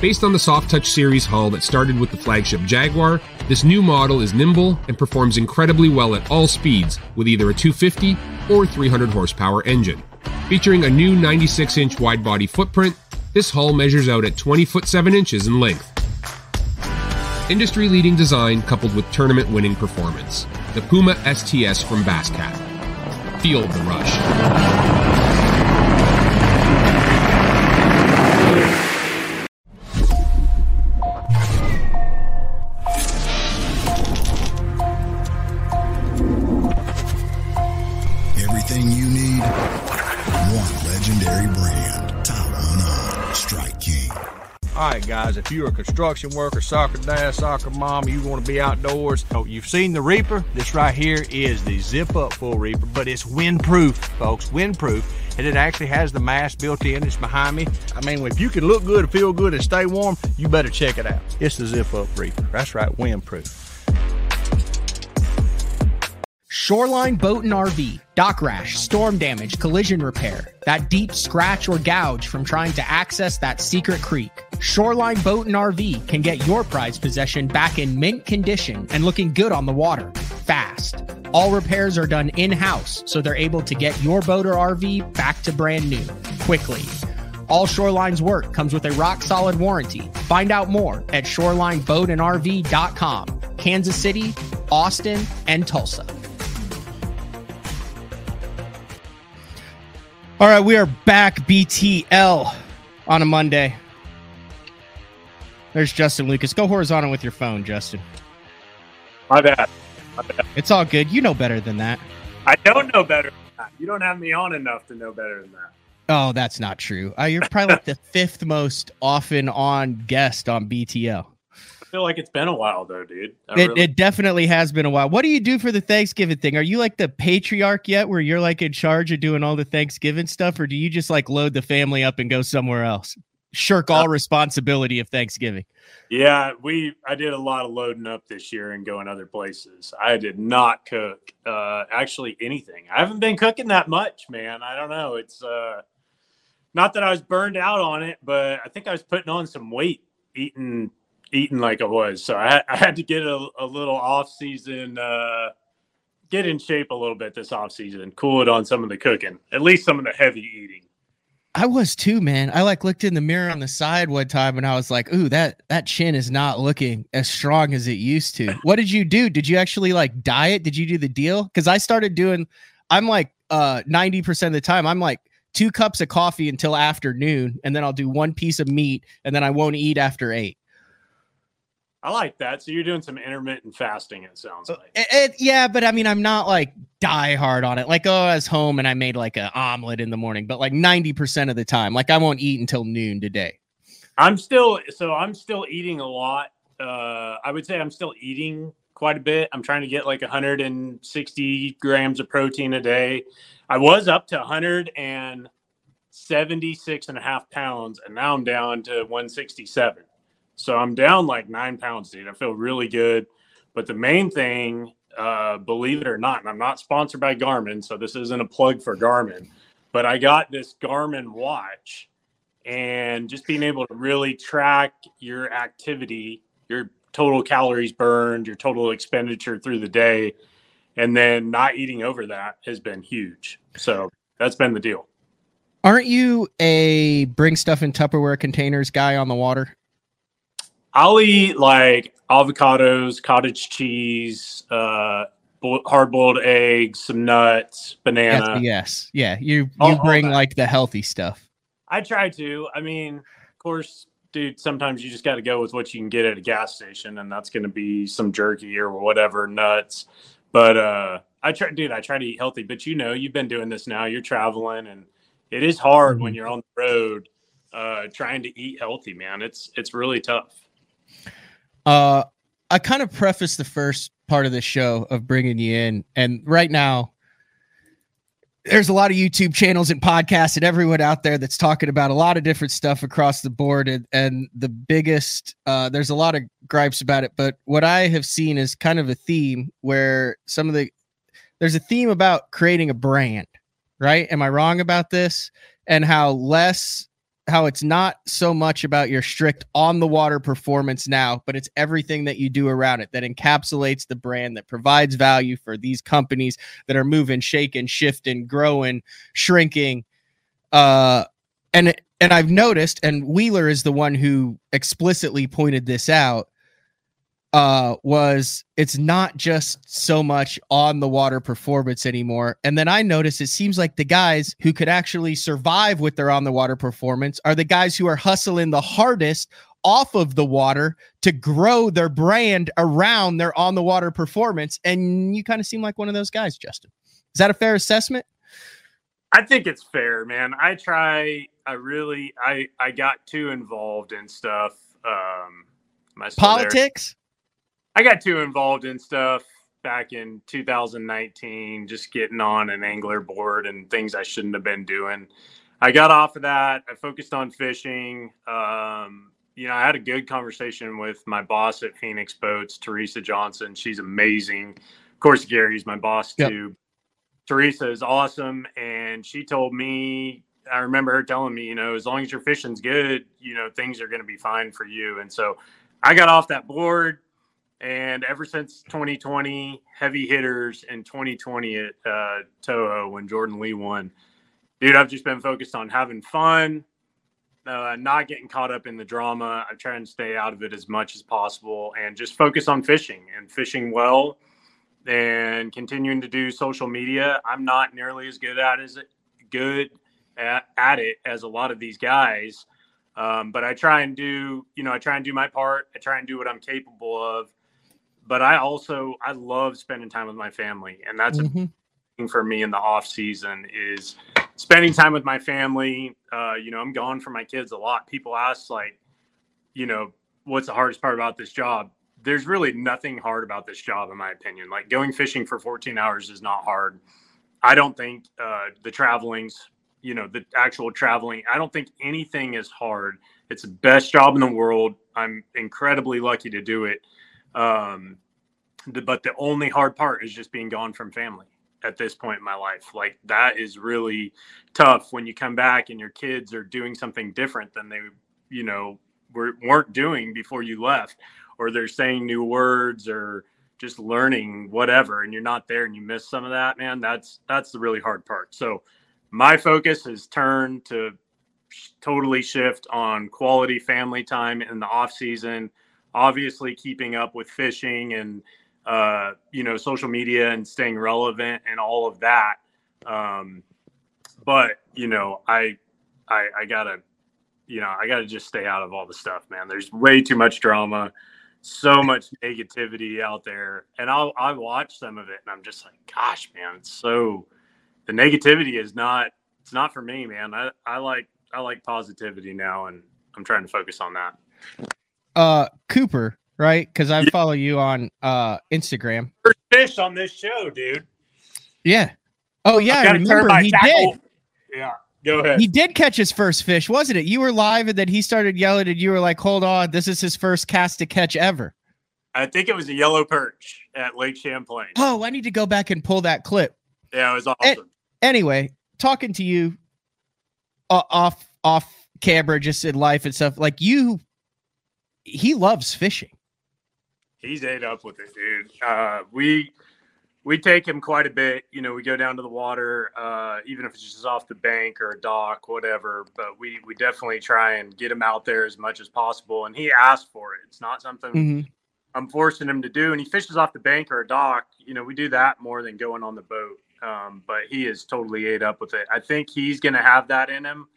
Based on the Soft Touch series hull that started with the flagship Jaguar, this new model is nimble and performs incredibly well at all speeds with either a 250 or 300 horsepower engine. Featuring a new 96 inch wide body footprint, this hull measures out at 20 foot 7 inches in length. Industry leading design coupled with tournament winning performance. The Puma STS from Bass Cat. Feel the rush. Guys. If you're a construction worker, soccer dad, soccer mom, you want to be outdoors, oh, you've seen the Reaper. This right here is the zip up full Reaper, but it's windproof, folks, windproof. And it actually has the mast built in. It's behind me. I mean, if you can look good, feel good, and stay warm, you better check it out. It's the zip up Reaper. That's right, windproof. Shoreline Boat and RV, dock rash, storm damage, collision repair, that deep scratch or gouge from trying to access that secret creek. Shoreline Boat and RV can get your prized possession back in mint condition and looking good on the water fast. All repairs are done in house, so they're able to get your boat or RV back to brand new quickly. All Shoreline's work comes with a rock solid warranty. Find out more at shorelineboatandrv.com. Kansas City, Austin, and Tulsa. All right, we are back BTL on a Monday. There's Justin Lucas. Go horizontal with your phone, Justin. My bad. My bad. It's all good. You know better than that. I don't know better than that. You don't have me on enough to know better than that. Oh, that's not true. Uh, you're probably like the fifth most often on guest on BTL. I feel like it's been a while though, dude. It, really... it definitely has been a while. What do you do for the Thanksgiving thing? Are you like the patriarch yet where you're like in charge of doing all the Thanksgiving stuff, or do you just like load the family up and go somewhere else? Shirk all uh, responsibility of Thanksgiving. Yeah, we I did a lot of loading up this year and going other places. I did not cook uh actually anything. I haven't been cooking that much, man. I don't know. It's uh not that I was burned out on it, but I think I was putting on some weight eating eating like I was. So I, I had to get a, a little off season, uh, get in shape a little bit this off season, cool it on some of the cooking, at least some of the heavy eating. I was too, man. I like looked in the mirror on the side one time and I was like, "Ooh, that that chin is not looking as strong as it used to." what did you do? Did you actually like diet? Did you do the deal? Cuz I started doing I'm like uh 90% of the time I'm like two cups of coffee until afternoon, and then I'll do one piece of meat, and then I won't eat after eight. I like that. So you're doing some intermittent fasting. It sounds uh, like. It, it, yeah, but I mean, I'm not like die hard on it. Like, oh, I was home and I made like an omelet in the morning, but like 90% of the time, like I won't eat until noon today. I'm still so I'm still eating a lot. Uh, I would say I'm still eating quite a bit. I'm trying to get like 160 grams of protein a day. I was up to 176 and a half pounds, and now I'm down to 167. So I'm down like nine pounds, dude. I feel really good. But the main thing, uh, believe it or not, and I'm not sponsored by Garmin, so this isn't a plug for Garmin, but I got this Garmin watch and just being able to really track your activity, your total calories burned, your total expenditure through the day and then not eating over that has been huge. So that's been the deal. Aren't you a bring stuff in Tupperware containers guy on the water? I'll eat like avocados, cottage cheese, uh, hard boiled eggs, some nuts, banana. Yes, yeah. You you all, bring all like the healthy stuff. I try to. I mean, of course, dude. Sometimes you just got to go with what you can get at a gas station, and that's going to be some jerky or whatever, nuts. But uh, I try, dude. I try to eat healthy. But you know, you've been doing this now. You're traveling, and it is hard mm-hmm. when you're on the road uh, trying to eat healthy. Man, it's it's really tough. Uh, I kind of preface the first part of the show of bringing you in, and right now, there's a lot of YouTube channels and podcasts and everyone out there that's talking about a lot of different stuff across the board. And, and the biggest, uh, there's a lot of gripes about it. But what I have seen is kind of a theme where some of the, there's a theme about creating a brand, right? Am I wrong about this? And how less how it's not so much about your strict on the water performance now, but it's everything that you do around it that encapsulates the brand that provides value for these companies that are moving, shaking, shifting, growing, shrinking. Uh, and and I've noticed, and Wheeler is the one who explicitly pointed this out uh was it's not just so much on the water performance anymore. And then i noticed it seems like the guys who could actually survive with their on the water performance are the guys who are hustling the hardest off of the water to grow their brand around their on the water performance. And you kind of seem like one of those guys justin. Is that a fair assessment? I think it's fair man. I try i really i i got too involved in stuff um politics I got too involved in stuff back in 2019, just getting on an angler board and things I shouldn't have been doing. I got off of that. I focused on fishing. Um, you know, I had a good conversation with my boss at Phoenix Boats, Teresa Johnson. She's amazing. Of course, Gary's my boss yep. too. Teresa is awesome. And she told me, I remember her telling me, you know, as long as your fishing's good, you know, things are going to be fine for you. And so I got off that board and ever since 2020, heavy hitters in 2020 at uh, Toho when Jordan Lee won, dude, I've just been focused on having fun, uh, not getting caught up in the drama. I'm trying to stay out of it as much as possible and just focus on fishing and fishing well and continuing to do social media. I'm not nearly as good at as good at, at it as a lot of these guys. Um, but I try and do, you know, I try and do my part. I try and do what I'm capable of. But I also I love spending time with my family, and that's mm-hmm. a thing for me in the off season is spending time with my family. Uh, you know, I'm gone from my kids a lot. People ask like, you know, what's the hardest part about this job? There's really nothing hard about this job, in my opinion. Like going fishing for 14 hours is not hard. I don't think uh, the traveling's you know the actual traveling i don't think anything is hard it's the best job in the world i'm incredibly lucky to do it um, but the only hard part is just being gone from family at this point in my life. Like that is really tough when you come back and your kids are doing something different than they you know were, weren't doing before you left or they're saying new words or just learning whatever and you're not there and you miss some of that man that's that's the really hard part. So my focus has turned to totally shift on quality family time in the off season obviously keeping up with fishing and uh, you know social media and staying relevant and all of that um, but you know I, I i gotta you know i gotta just stay out of all the stuff man there's way too much drama so much negativity out there and i'll i watch some of it and i'm just like gosh man it's so the negativity is not it's not for me, man. I, I like I like positivity now and I'm trying to focus on that. Uh Cooper, right? Because I yeah. follow you on uh Instagram. First fish on this show, dude. Yeah. Oh yeah, I remember he tackle. did. Yeah. Go ahead. He did catch his first fish, wasn't it? You were live and then he started yelling and you were like, Hold on, this is his first cast to catch ever. I think it was a yellow perch at Lake Champlain. Oh, I need to go back and pull that clip. Yeah, it was awesome anyway, talking to you uh, off off camera, just in life and stuff. Like you, he loves fishing. He's ate up with it, dude. Uh, we we take him quite a bit. You know, we go down to the water, uh, even if it's just off the bank or a dock, whatever. But we we definitely try and get him out there as much as possible. And he asked for it. It's not something mm-hmm. I'm forcing him to do. And he fishes off the bank or a dock. You know, we do that more than going on the boat. Um, but he is totally ate up with it. I think he's going to have that in him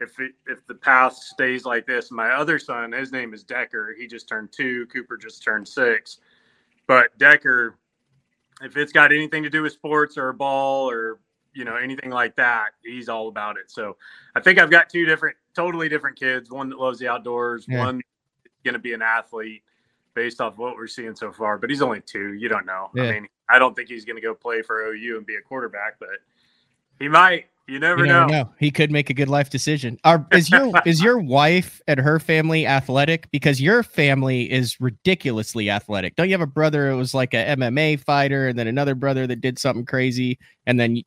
if it, if the path stays like this. My other son, his name is Decker. He just turned two. Cooper just turned six. But Decker, if it's got anything to do with sports or a ball or you know anything like that, he's all about it. So I think I've got two different, totally different kids. One that loves the outdoors. Yeah. One going to be an athlete based off what we're seeing so far. But he's only two. You don't know. Yeah. I mean, I don't think he's going to go play for OU and be a quarterback, but he might. You never, you never know. know. He could make a good life decision. Are, is your is your wife and her family athletic? Because your family is ridiculously athletic. Don't you have a brother who was like a MMA fighter, and then another brother that did something crazy, and then,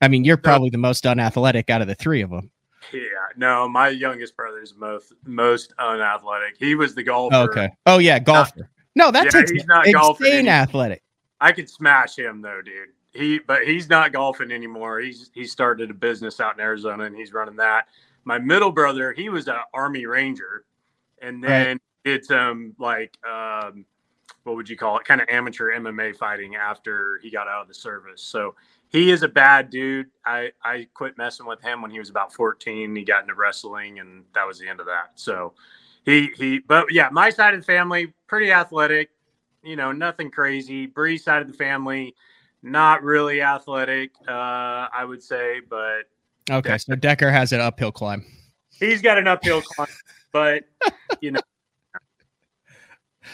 I mean, you're probably the most unathletic out of the three of them. Yeah, no, my youngest brother is most most unathletic. He was the golfer. Okay. Oh yeah, golfer. No, that's yeah, he's not insane golfing. athletic. I could smash him though, dude. He, but he's not golfing anymore. He's he started a business out in Arizona and he's running that. My middle brother, he was an Army Ranger, and then right. did some like um, what would you call it, kind of amateur MMA fighting after he got out of the service. So he is a bad dude. I I quit messing with him when he was about 14. He got into wrestling, and that was the end of that. So he he, but yeah, my side of the family pretty athletic you know, nothing crazy. Bree side of the family, not really athletic, uh, I would say, but okay. Decker, so Decker has an uphill climb. He's got an uphill climb, but you know,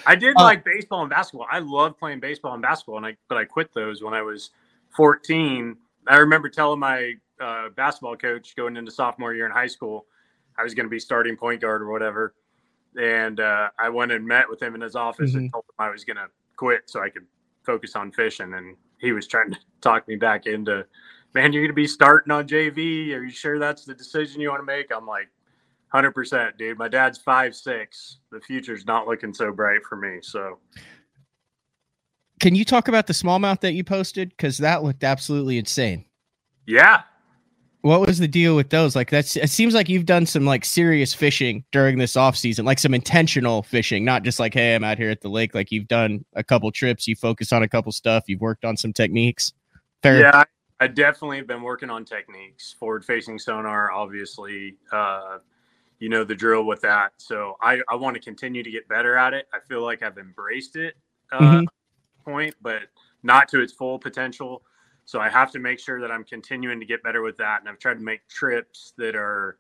I did uh, like baseball and basketball. I love playing baseball and basketball, and I but I quit those when I was 14. I remember telling my uh, basketball coach going into sophomore year in high school, I was going to be starting point guard or whatever and uh, I went and met with him in his office mm-hmm. and told him I was going to quit so I could focus on fishing. And he was trying to talk me back into, man, you're going to be starting on JV. Are you sure that's the decision you want to make? I'm like, 100%, dude. My dad's five six. The future's not looking so bright for me. So, can you talk about the smallmouth that you posted? Because that looked absolutely insane. Yeah. What was the deal with those? Like that's it seems like you've done some like serious fishing during this off season, like some intentional fishing, not just like, hey, I'm out here at the lake. Like you've done a couple trips, you focus on a couple stuff, you've worked on some techniques. Fair. Yeah, I definitely have been working on techniques. Forward facing sonar, obviously. Uh you know the drill with that. So I, I want to continue to get better at it. I feel like I've embraced it uh, mm-hmm. point, but not to its full potential. So I have to make sure that I'm continuing to get better with that. And I've tried to make trips that are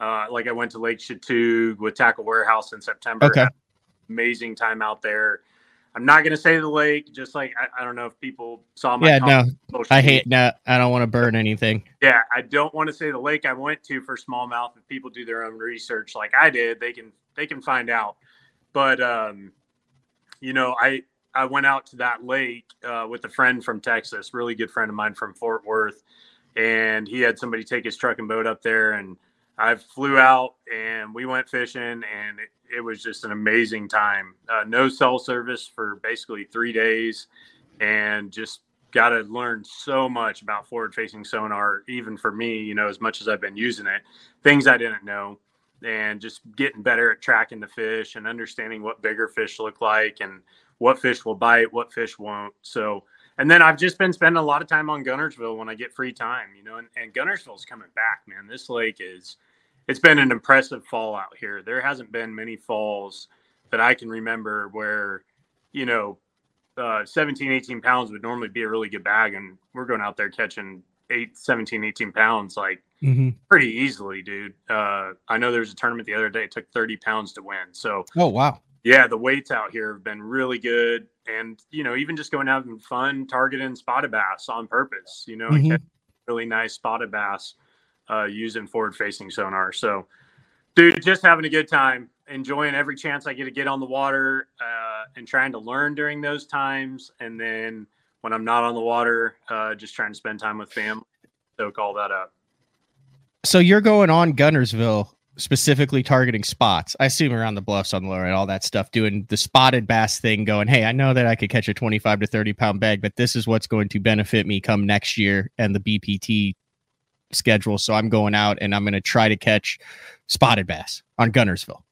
uh, like I went to Lake Chatuge with Tackle Warehouse in September. Okay. Amazing time out there. I'm not going to say the lake, just like I, I, don't know if people saw my. Yeah, no, I hate no. I don't want to burn anything. Yeah, I don't want to say the lake I went to for smallmouth. If people do their own research, like I did, they can they can find out. But um, you know, I I went out to that lake uh, with a friend from Texas, really good friend of mine from Fort Worth, and he had somebody take his truck and boat up there, and I flew out and we went fishing, and it, it was just an amazing time. Uh, no cell service for basically three days, and just got to learn so much about forward-facing sonar. Even for me, you know, as much as I've been using it, things I didn't know, and just getting better at tracking the fish and understanding what bigger fish look like and what fish will bite, what fish won't. So, and then I've just been spending a lot of time on Guntersville when I get free time, you know, and, and Guntersville's coming back, man. This lake is, it's been an impressive fall out here. There hasn't been many falls that I can remember where, you know, uh, 17, 18 pounds would normally be a really good bag. And we're going out there catching eight, 17, 18 pounds, like mm-hmm. pretty easily, dude. Uh, I know there was a tournament the other day, it took 30 pounds to win. So, oh, wow yeah, the weights out here have been really good, and you know, even just going out and fun targeting spotted bass on purpose, you know, mm-hmm. really nice spotted bass uh, using forward-facing sonar. So, dude, just having a good time, enjoying every chance I get to get on the water, uh, and trying to learn during those times, and then when I'm not on the water, uh, just trying to spend time with family. Soak all that up. So you're going on Guntersville specifically targeting spots. I assume around the bluffs on the lower and all that stuff, doing the spotted bass thing, going, Hey, I know that I could catch a 25 to 30 pound bag, but this is what's going to benefit me come next year and the BPT schedule. So I'm going out and I'm going to try to catch spotted bass on Guntersville.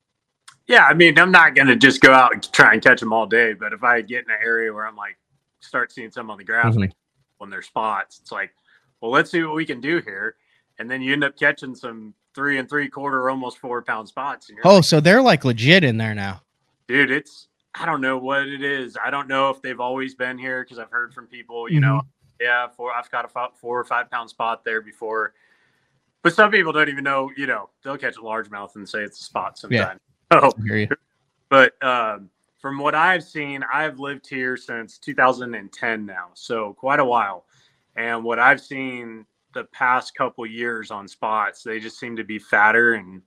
Yeah. I mean, I'm not going to just go out and try and catch them all day, but if I get in an area where I'm like, start seeing some on the grass mm-hmm. when they're spots, it's like, well, let's see what we can do here. And then you end up catching some three and three quarter, almost four pound spots. oh, like, so they're like legit in there now, dude. It's I don't know what it is. I don't know if they've always been here because I've heard from people. You mm-hmm. know, yeah, four. I've got a four or five pound spot there before, but some people don't even know. You know, they'll catch a largemouth and say it's a spot sometimes. Yeah. Oh, but um, from what I've seen, I've lived here since 2010 now, so quite a while. And what I've seen the past couple years on spots. They just seem to be fatter and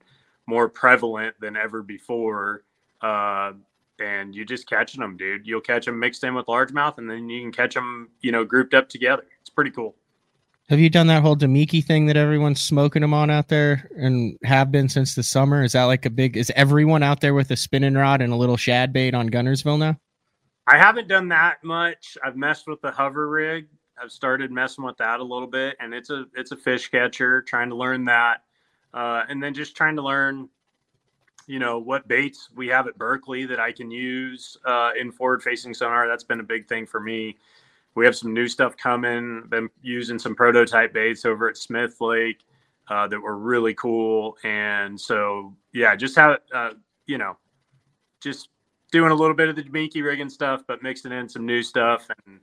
more prevalent than ever before. Uh, and you're just catching them, dude. You'll catch them mixed in with largemouth, and then you can catch them, you know, grouped up together. It's pretty cool. Have you done that whole Damiki thing that everyone's smoking them on out there and have been since the summer? Is that like a big? Is everyone out there with a spinning rod and a little shad bait on Guntersville now? I haven't done that much. I've messed with the hover rig I've started messing with that a little bit, and it's a it's a fish catcher. Trying to learn that, uh, and then just trying to learn, you know, what baits we have at Berkley that I can use uh, in forward facing sonar. That's been a big thing for me. We have some new stuff coming. Been using some prototype baits over at Smith Lake uh, that were really cool, and so yeah, just have uh, you know, just doing a little bit of the Damiki rigging stuff, but mixing in some new stuff and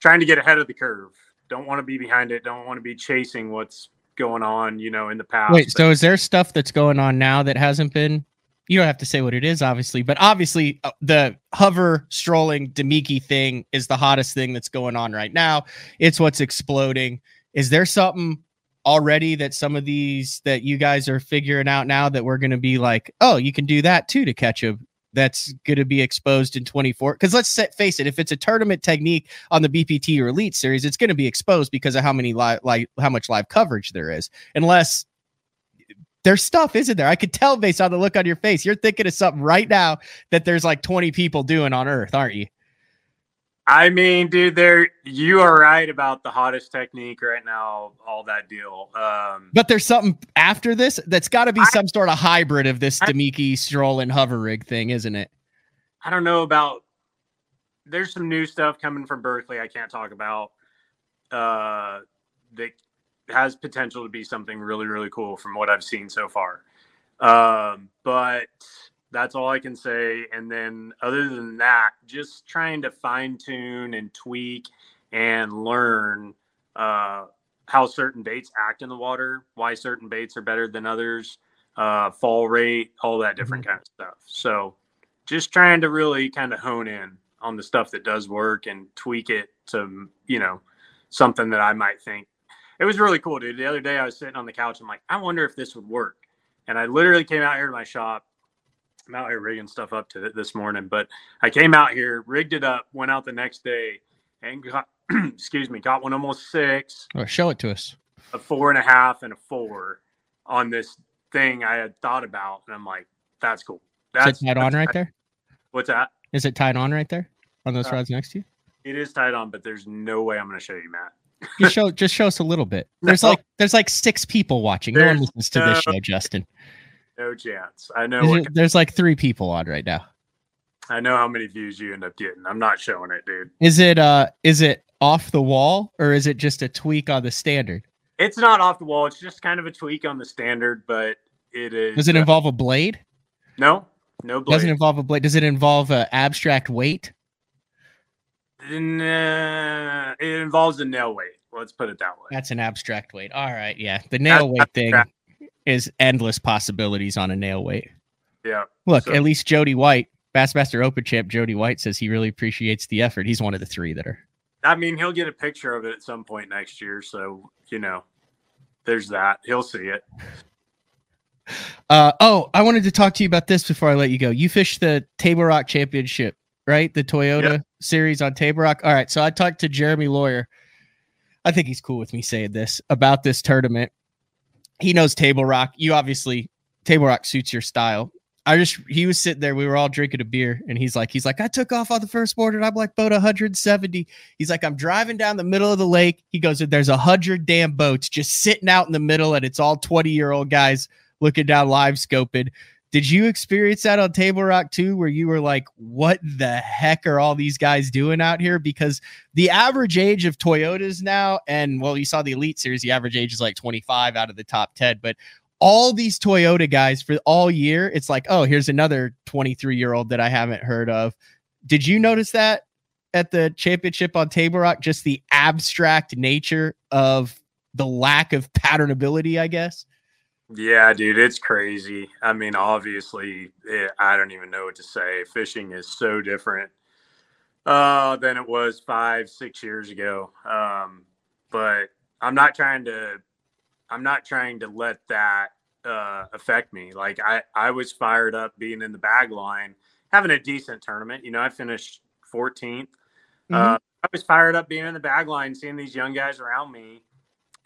trying to get ahead of the curve. Don't want to be behind it. Don't want to be chasing what's going on, you know, in the past. Wait, so is there stuff that's going on now that hasn't been? You don't have to say what it is, obviously, but obviously uh, the hover strolling Damiki thing is the hottest thing that's going on right now. It's what's exploding. Is there something already that some of these that you guys are figuring out now that we're going to be like, oh, you can do that too to catch a that's going to be exposed in 24 because let's set, face it if it's a tournament technique on the bpt or elite series it's going to be exposed because of how many live like how much live coverage there is unless there's stuff isn't there? I could tell based on the look on your face. You're thinking of something right now that there's like 20 people doing on earth aren't you I mean, dude, there you are right about the hottest technique right now, all that deal. Um, But there's something after this that's got to be I- some sort of hybrid of this Damiki stroll and hover rig thing, isn't it? I don't know about. There's some new stuff coming from Berkley I can't talk about. Uh, that has potential to be something really really cool from what I've seen so far. Um, but that's all I can say. And then other than that, just trying to fine tune and tweak and learn uh, how certain baits act in the water, why certain baits are better than others, uh, fall rate, all that different kind of stuff. So just trying to really kind of hone in on the stuff that does work and tweak it to you know something that I might think. It was really cool, dude. The other day I was sitting on the couch. I'm like, I wonder if this would work. And I literally came out here to my shop. I'm out here rigging stuff up to th- this morning, but I came out here, rigged it up, went out the next day, and got excuse me, got one almost six, Or show it to us. a four and a half, and a four on this thing I had thought about, and I'm like, that's cool. Is That's it tied on right there? What's that? Is it tied on right there on those Uh, rods next to you? It is tied on, but there's no way I'm going to show you, Matt. Just show, just show us a little bit. There's No. like, there's like six people watching. No one listens to this show, Justin. No chance. I know. There's, What, there's like three people on right now. I know how many views you end up getting. I'm not showing it, dude. Is it, uh, is it off the wall or is it just a tweak on the standard? It's not off the wall. It's just kind of a tweak on the standard, but it is. Does it uh, involve a blade? no, no blade. Doesn't involve a blade. Does it involve a abstract weight? Nah, it involves a nail weight. Let's put it that way. That's an abstract weight. All right, yeah. The nail weight thing abstract. Is endless possibilities on a nail weight. Yeah. Look, So- at least Jody White, Bassmaster Open champ Jody White says he really appreciates the effort. He's one of the three that are. I mean, he'll get a picture of it at some point next year. So, you know, there's that. He'll see it. Uh, oh, I wanted to talk to you about this before I let you go. You fished the Table Rock Championship, right? The Toyota series on Table Rock. All right, so I talked to Jeremy Lawyer. I think he's cool with me saying this about this tournament. He knows Table Rock. You obviously Table Rock suits your style. I just he was sitting there. We were all drinking a beer, and he's like, he's like, I took off on the first board, and I'm like, boat 170. He's like, I'm driving down the middle of the lake. He goes, there's a hundred damn boats just sitting out in the middle, and it's all 20 year old guys looking down live scoping. Did you experience that on Table Rock too, where you were like, what the heck are all these guys doing out here? Because the average age of Toyotas now, and well, you saw the Elite Series, the average age is like 25 out of the top 10, but all these Toyota guys for all year, it's like, oh, here's another 23 year old that I haven't heard of. Did you notice that at the championship on Table Rock? Just the abstract nature of the lack of patternability, I guess. Yeah, dude, it's crazy. I mean, obviously, it, I don't even know what to say. Fishing is so different uh, than it was five, six years ago. Um, but I'm not trying to. I'm not trying to let that uh, affect me. Like I, I was fired up being in the bag line, having a decent tournament. You know, I finished 14th. Uh, I was fired up being in the bag line, seeing these young guys around me,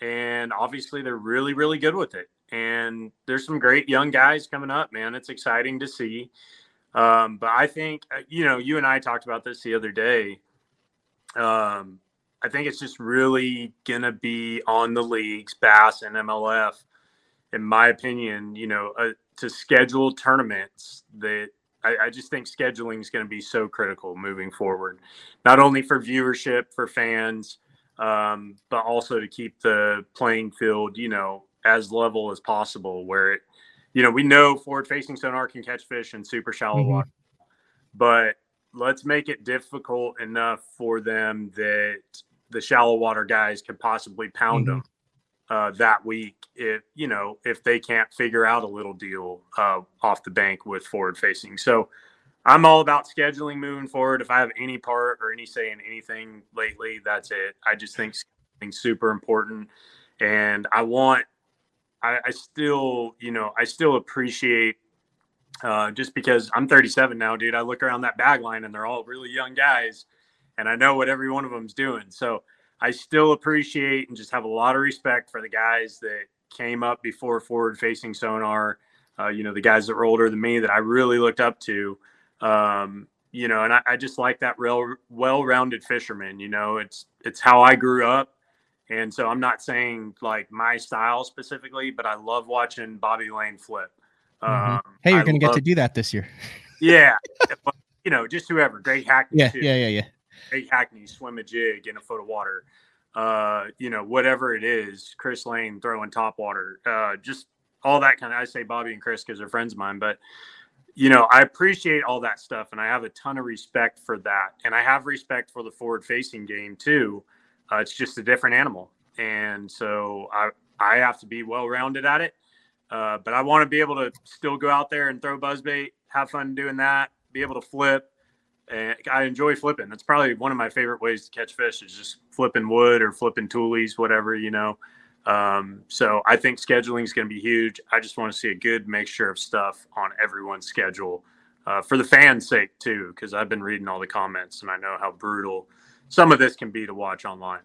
and obviously they're really, really good with it. And there's some great young guys coming up, man. It's exciting to see. Um, but I think, uh, you know, you and I talked about this the other day. Um, I think it's just really gonna be on the leagues, Bass and MLF, in my opinion. You know, uh, to schedule tournaments that I, I just think scheduling is going to be so critical moving forward, not only for viewership for fans, um, but also to keep the playing field, you know, as level as possible. Where it, you know, we know forward-facing sonar can catch fish in super shallow Mhm. water, but let's make it difficult enough for them that the shallow water guys can possibly pound Mhm. them uh, that week if you know if they can't figure out a little deal uh, off the bank with forward facing. So I'm all about scheduling moving forward. If I have any part or any say in anything lately, that's it. I just think scheduling super important, and I want. I, I still, you know, I still appreciate uh, just because I'm 37 now, dude. I look around that bag line and they're all really young guys, and I know what every one of them's doing. So I still appreciate and just have a lot of respect for the guys that came up before forward facing sonar. Uh, you know, the guys that were older than me that I really looked up to. Um, you know, and I, I just like that real well-rounded fisherman. You know, it's it's how I grew up, and so I'm not saying like my style specifically, but I love watching Bobby Lane flip. Mhm. Um, Hey, you're going to get to do that this year. yeah, but, you know, just whoever, Greg Hackney Yeah, too. yeah, yeah, yeah. Greg Hackney swim a jig in a foot of water. Uh, you know, whatever it is, Chris Lane throwing top water, uh, just all that kind of. I say Bobby and Chris because they're friends of mine, but you know, I appreciate all that stuff, and I have a ton of respect for that, and I have respect for the forward-facing game too. Uh, it's just a different animal, and so I I have to be well-rounded at it. Uh, but I want to be able to still go out there and throw buzzbait, have fun doing that, be able to flip. And I enjoy flipping. That's probably one of my favorite ways to catch fish is just flipping wood or flipping toolies, whatever, you know. Um, so I think scheduling is going to be huge. I just want to see a good mixture of stuff on everyone's schedule uh, for the fans' sake, too, because I've been reading all the comments and I know how brutal some of this can be to watch online.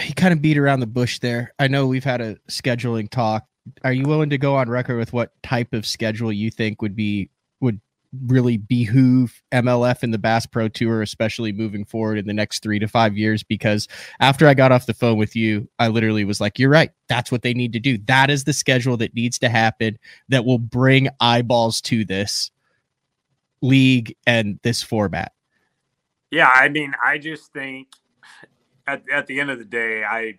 He kind of beat around the bush there. I know we've had a scheduling talk. Are you willing to go on record with what type of schedule you think would be would really behoove MLF and the Bass Pro Tour, especially moving forward in the next three to five years? Because after I got off the phone with you, I literally was like, "You're right. That's what they need to do. That is the schedule that needs to happen. That will bring eyeballs to this league and this format." Yeah, I mean, I just think at, at the end of the day, I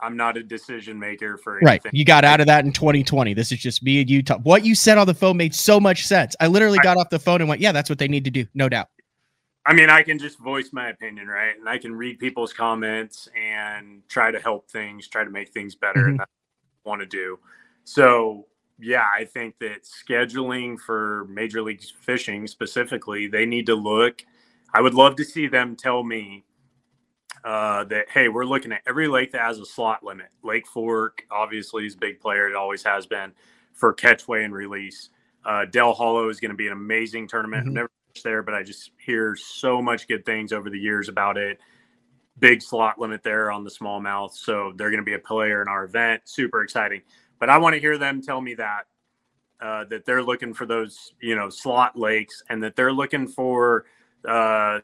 I'm not a decision maker for anything. Right. You got out of that in 2020. This is just me and you. Talk. What you said on the phone made so much sense. I literally got off the phone and went, "Yeah, that's what they need to do, no doubt." I mean, I can just voice my opinion, right? And I can read people's comments and try to help things, try to make things better, Mhm. and that's what I want to do. So, yeah, I think that scheduling for Major League Fishing specifically, they need to look. I would love to see them tell me uh, that hey, we're looking at every lake that has a slot limit. Lake Fork, obviously, is a big player. It always has been for catchway and release. Uh, Dale Hollow is going to be an amazing tournament. Mhm. I've never there, but I just hear so much good things over the years about it. Big slot limit there on the smallmouth, so they're going to be a player in our event. Super exciting. But I want to hear them tell me that uh, that they're looking for those, you know, slot lakes, and that they're looking for uh,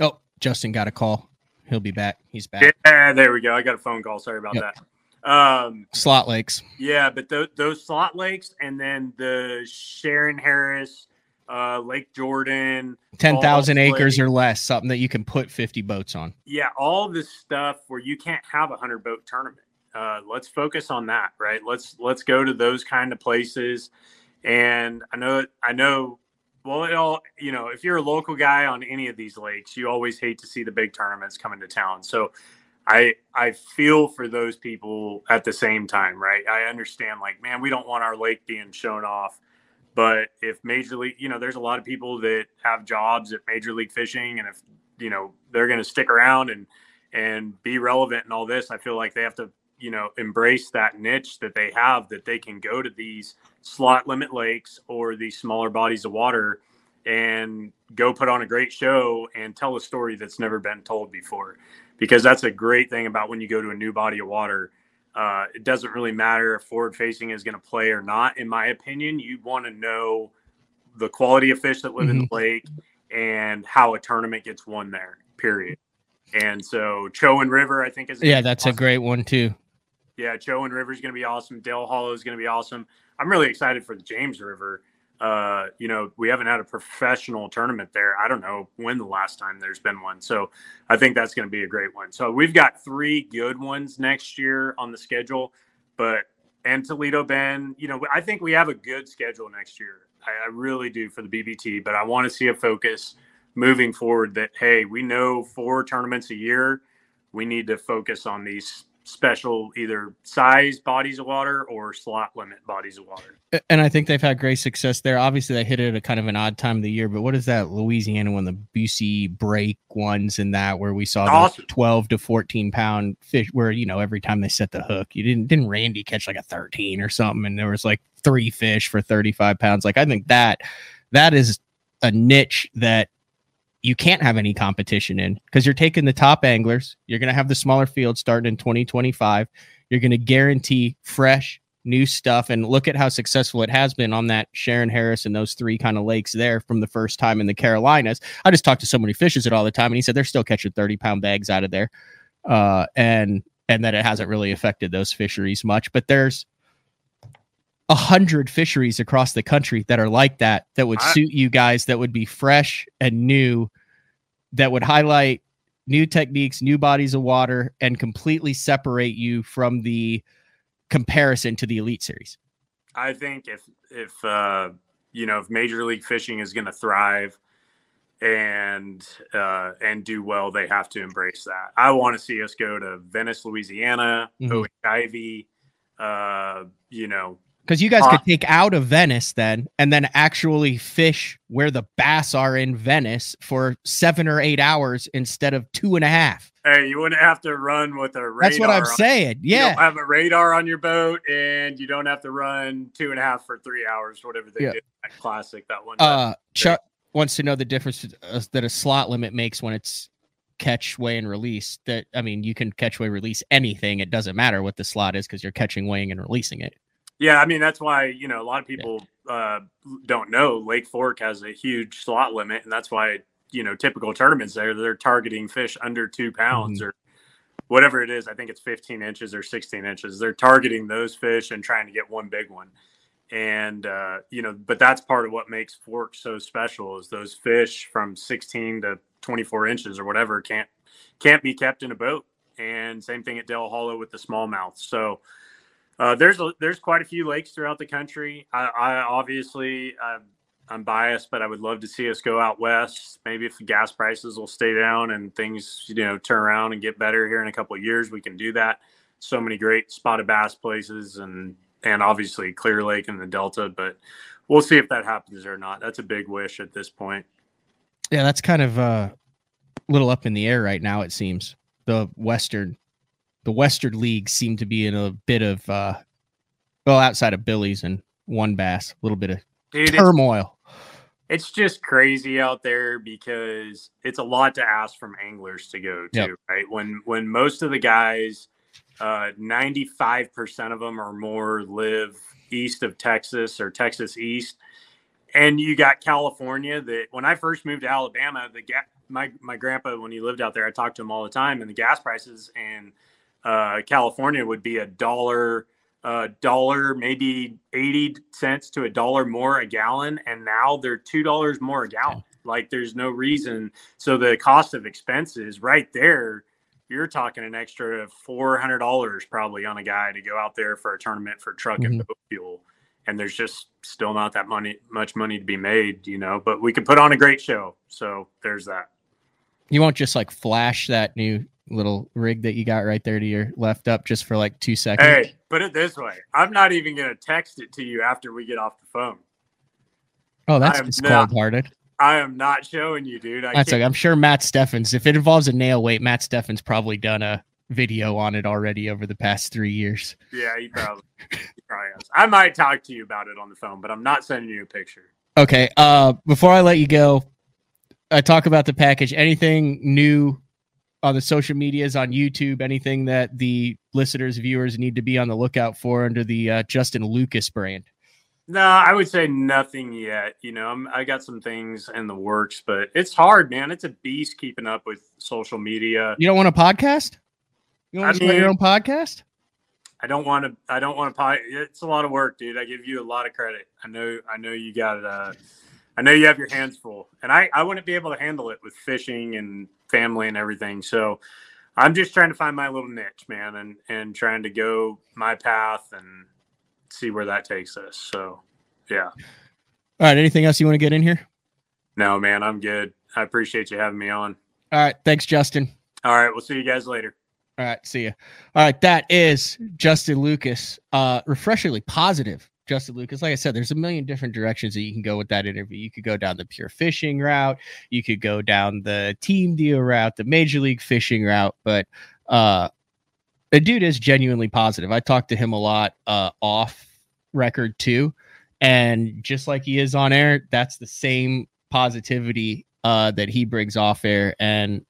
Oh, Justin got a call. He'll be back. He's back. Yeah, there we go. I got a phone call. Sorry about Yep. that. Um, Slot Lakes. yeah, but th- those slot lakes and then the Shearon Harris, uh, Lake Jordan, 10,000 Falls acres or less, something that you can put 50 boats on. yeah, all this stuff where you can't have a hundred boat tournament. Uh, let's focus on that, right? Let's let's go to those kind of places. And I know I know. Well, it all you know, if you're a local guy on any of these lakes, you always hate to see the big tournaments coming to town. So, I I feel for those people at the same time, right? I understand, like, man, we don't want our lake being shown off. But if Major League, you know, there's a lot of people that have jobs at Major League Fishing, and if you know they're going to stick around and and be relevant and all this, I feel like they have to, you know, embrace that niche that they have that they can go to these slot limit lakes or these smaller bodies of water and go put on a great show and tell a story that's never been told before. Because that's a great thing about when you go to a new body of water. Uh, it doesn't really matter if forward facing is going to play or not. In my opinion, you want to know the quality of fish that live in the lake and how a tournament gets won there, period. And so Chowan River, I think, is Yeah, that's a great one too. Yeah, Chowan River is going to be awesome. Dale Hollow is going to be awesome. I'm really excited for the James River. Uh, you know, we haven't had a professional tournament there. I don't know when the last time there's been one. So I think that's going to be a great one. So we've got three good ones next year on the schedule, but and Toledo Bend, you know, I think we have a good schedule next year. I, I really do for the BPT, but I want to see a focus moving forward that, hey, we know four tournaments a year. We need to focus on these special either size bodies of water or slot limit bodies of water. And I think they've had great success there. Obviously, they hit it at a kind of an odd time of the year, but what is that Louisiana one, the BC break ones and that where we saw the 12 to 14 pound fish where, you know, every time they set the hook, you didn't, didn't Randy catch like a 13 or something. And there was like three fish for 35 pounds. Like, I think that, that is a niche that you can't have any competition in because you're taking the top anglers. You're going to have the smaller field starting in 2025. You're going to guarantee fresh, new stuff and look at how successful it has been on that Shearon Harris and those three kind of lakes there from the first time in the Carolinas. I just talked to so many fishers it all the time, and he said they're still catching 30 pound bags out of there. Uh, and and that it hasn't really affected those fisheries much. But there's a hundred fisheries across the country that are like that that would I- suit you guys that would be fresh and new that would highlight new techniques new bodies of water and completely separate you from the comparison to the elite series I think if if uh, you know if Major League Fishing is going to thrive and uh, and do well, they have to embrace that. I want to see us go to Venice, Louisiana, Mhm. Ivy, uh, you know, because you guys Uh, could take out of venice then and then actually fish where the bass are in venice for seven or eight hours instead of two and a half hey, you wouldn't have to run with a radar. that's what i'm on- saying You yeah don't have a radar on your boat, and you don't have to run two and a half for three hours, whatever they Yeah. did. That classic that one. Uh, Chuck wants to know the difference uh, that a slot limit makes when it's catch, weigh, and release. That I mean, you can catch, weigh, release anything. It doesn't matter what the slot is because you're catching, weighing, and releasing it. Yeah, I mean that's why you know a lot of people uh, don't know Lake Fork has a huge slot limit, and that's why you know typical tournaments there they're targeting fish under two pounds or whatever it is. I think it's 15 inches or 16 inches. They're targeting those fish and trying to get one big one. And uh, you know, but that's part of what makes Fork so special is those fish from 16 to 24 inches or whatever can't can't be kept in a boat. And same thing at Dale Hollow with the smallmouth. So uh, there's a, there's quite a few lakes throughout the country. I, I obviously uh, I'm biased, but I would love to see us go out west. Maybe if the gas prices will stay down and things you know turn around and get better here in a couple of years, we can do that. So many great spotted bass places and and obviously Clear Lake and the Delta, but we'll see if that happens or not. That's a big wish at this point. Yeah, that's kind of uh, a little up in the air right now. It seems the Western, the Western League seem to be in a bit of uh, well, outside of Billy's and one bass, a little bit of Dude, turmoil. it's just crazy out there because it's a lot to ask from anglers to go to Yep. right when when most of the guys uh 95% of them or more live east of texas or texas east and you got california that when i first moved to alabama the ga- my, my grandpa when he lived out there i talked to him all the time and the gas prices in uh, california would be a dollar a dollar, maybe 80 cents to a dollar more a gallon. And now they're $2 more a gallon. Like there's no reason. So the cost of expenses right there, you're talking an extra $400 probably on a guy to go out there for a tournament for truck and boat fuel. And there's just still not that money, much money to be made, you know, but we could put on a great show. So there's that. You won't just like flash that new little rig that you got right there to your left up just for like two seconds. Hey, put it this way. I'm not even going to text it to you after we get off the phone. oh, that's just cold hearted. I am not showing you, dude. I That's like I'm sure Matt Steffens. If it involves a nail weight, Matt Steffens probably done a video on it already over the past three years. Yeah, he probably, he probably has. I might talk to you about it on the phone, but I'm not sending you a picture. Okay. Uh, before I let you go, I talk about the package. Anything new on the social medias, on YouTube? Anything that the listeners, viewers need to be on the lookout for under the uh, Justin Lucas brand? No, I would say nothing yet. You know, I'm, I got some things in the works, but it's hard, man. It's a beast keeping up with social media. You don't want a podcast? You want to start your own podcast? I don't want to. I don't want to. It's a lot of work, dude. I give you a lot of credit. I know. I know you got. Uh, I know you have your hands full, and I. I wouldn't be able to handle it with fishing and family and everything. So, I'm just trying to find my little niche, man, and and trying to go my path and see where that takes us. So, yeah. All right. Anything else you want to get in here? No, man, I'm good. I appreciate you having me on. All right. Thanks, Justin. All right, we'll see you guys later. All right, see ya. All right, that is Justin Lucas. Uh refreshingly positive. Justin Lucas. Like I said, there's a million different directions that you can go with that interview. You could go down the pure fishing route, you could go down the team deal route, the major league fishing route, but uh the dude is genuinely positive. I talked to him a lot uh off record too. And just like he is on air, that's the same positivity uh that he brings off air and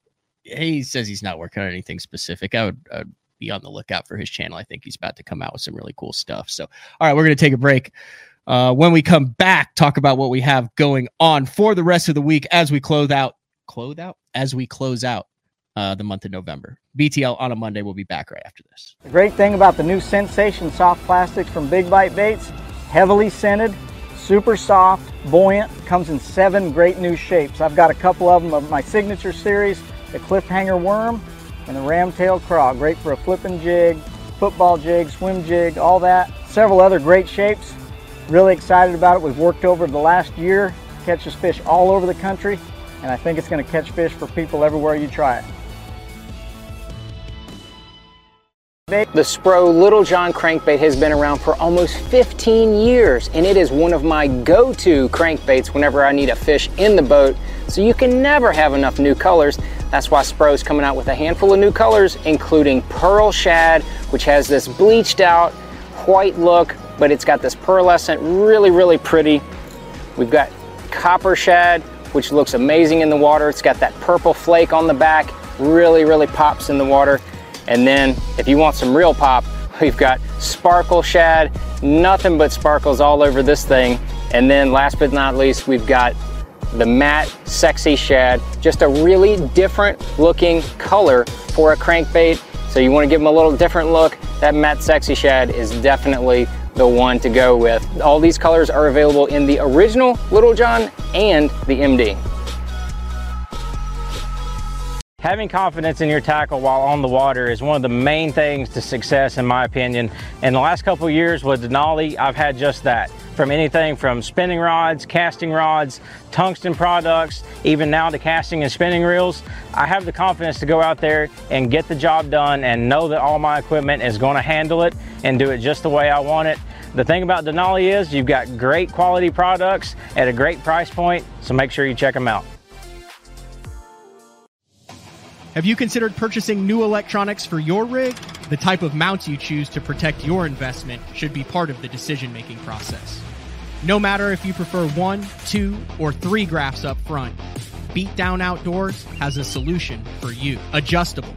he says he's not working on anything specific. I would, I would be on the lookout for his channel. I think he's about to come out with some really cool stuff. So, all right, we're going to take a break. Uh, when we come back, talk about what we have going on for the rest of the week as we close out, close out as we close out uh, the month of November. BTL on a Monday. We'll be back right after this. The great thing about the new Sensation soft plastics from Big Bite Baits, heavily scented, super soft, buoyant, comes in seven great new shapes. I've got a couple of them of my signature series, the cliffhanger worm and the ramtail craw. Great for a flipping jig, football jig, swim jig, all that. Several other great shapes. Really excited about it. We've worked over the last year, catches fish all over the country, and I think it's gonna catch fish for people everywhere you try it. The Spro Little John crankbait has been around for almost 15 years and it is one of my go-to crankbaits whenever I need a fish in the boat so you can never have enough new colors. That's why Spro's coming out with a handful of new colors including Pearl Shad which has this bleached out white look but it's got this pearlescent really really pretty. We've got Copper Shad which looks amazing in the water. It's got that purple flake on the back really really pops in the water. And then if you want some real pop, we've got sparkle shad, nothing but sparkles all over this thing. And then last but not least, we've got the matte sexy shad, just a really different looking color for a crankbait. So you wanna give them a little different look, that matte sexy shad is definitely the one to go with. All these colors are available in the original Little John and the MD. Having confidence in your tackle while on the water is one of the main things to success in my opinion. In the last couple years with Denali, I've had just that. From anything from spinning rods, casting rods, tungsten products, even now to casting and spinning reels, I have the confidence to go out there and get the job done and know that all my equipment is gonna handle it and do it just the way I want it. The thing about Denali is you've got great quality products at a great price point, so make sure you check them out. Have you considered purchasing new electronics for your rig? The type of mounts you choose to protect your investment should be part of the decision making process. No matter if you prefer one, two, or three graphs up front, Beatdown Outdoors has a solution for you. Adjustable,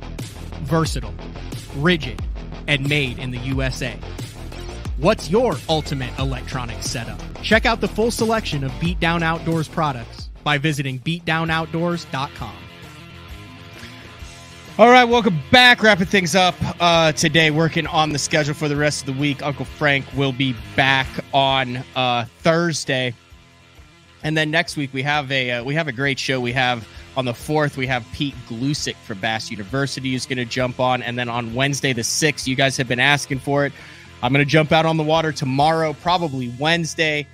versatile, rigid, and made in the USA. What's your ultimate electronic setup? Check out the full selection of Beatdown Outdoors products by visiting beatdownoutdoors.com. All right, welcome back. Wrapping things up uh, today, working on the schedule for the rest of the week. Uncle Frank will be back on uh, Thursday, and then next week we have a uh, we have a great show. We have on the fourth we have Pete Gluszek from Bass University who's going to jump on, and then on Wednesday the sixth, you guys have been asking for it. I'm going to jump out on the water tomorrow, probably Wednesday,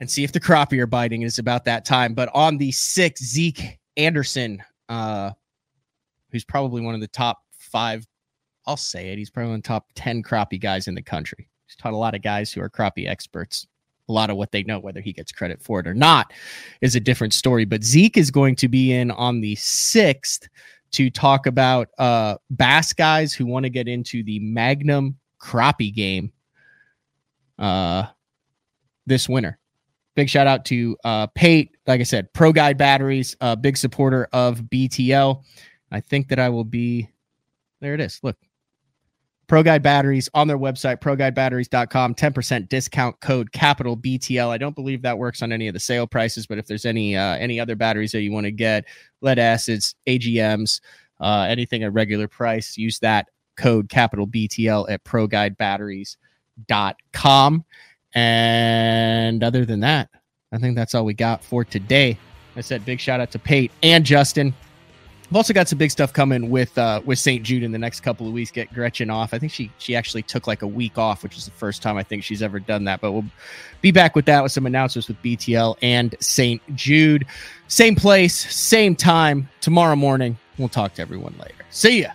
and see if the crappie are biting. It's about that time. But on the sixth, Zeke Anderson. Uh, who's probably one of the top five. I'll say it. He's probably one of the top 10 crappie guys in the country. He's taught a lot of guys who are crappie experts. A lot of what they know, whether he gets credit for it or not, is a different story. But Zeke is going to be in on the 6th to talk about uh, bass guys who want to get into the Magnum crappie game uh, this winter. Big shout out to uh, Pate. Like I said, Pro Guide Batteries, a big supporter of BTL. I think that I will be there. It is. Look, Pro Guide Batteries on their website, proguidebatteries.com, 10% discount code capital BTL. I don't believe that works on any of the sale prices, but if there's any uh, any other batteries that you want to get, lead acids, AGMs, uh, anything at regular price, use that code capital BTL at proguidebatteries.com. And other than that, I think that's all we got for today. I said big shout out to Pate and Justin I've also got some big stuff coming with uh, with St. Jude in the next couple of weeks. Get Gretchen off. I think she she actually took like a week off, which is the first time I think she's ever done that. But we'll be back with that with some announcements with BTL and St. Jude. Same place, same time tomorrow morning. We'll talk to everyone later. See ya.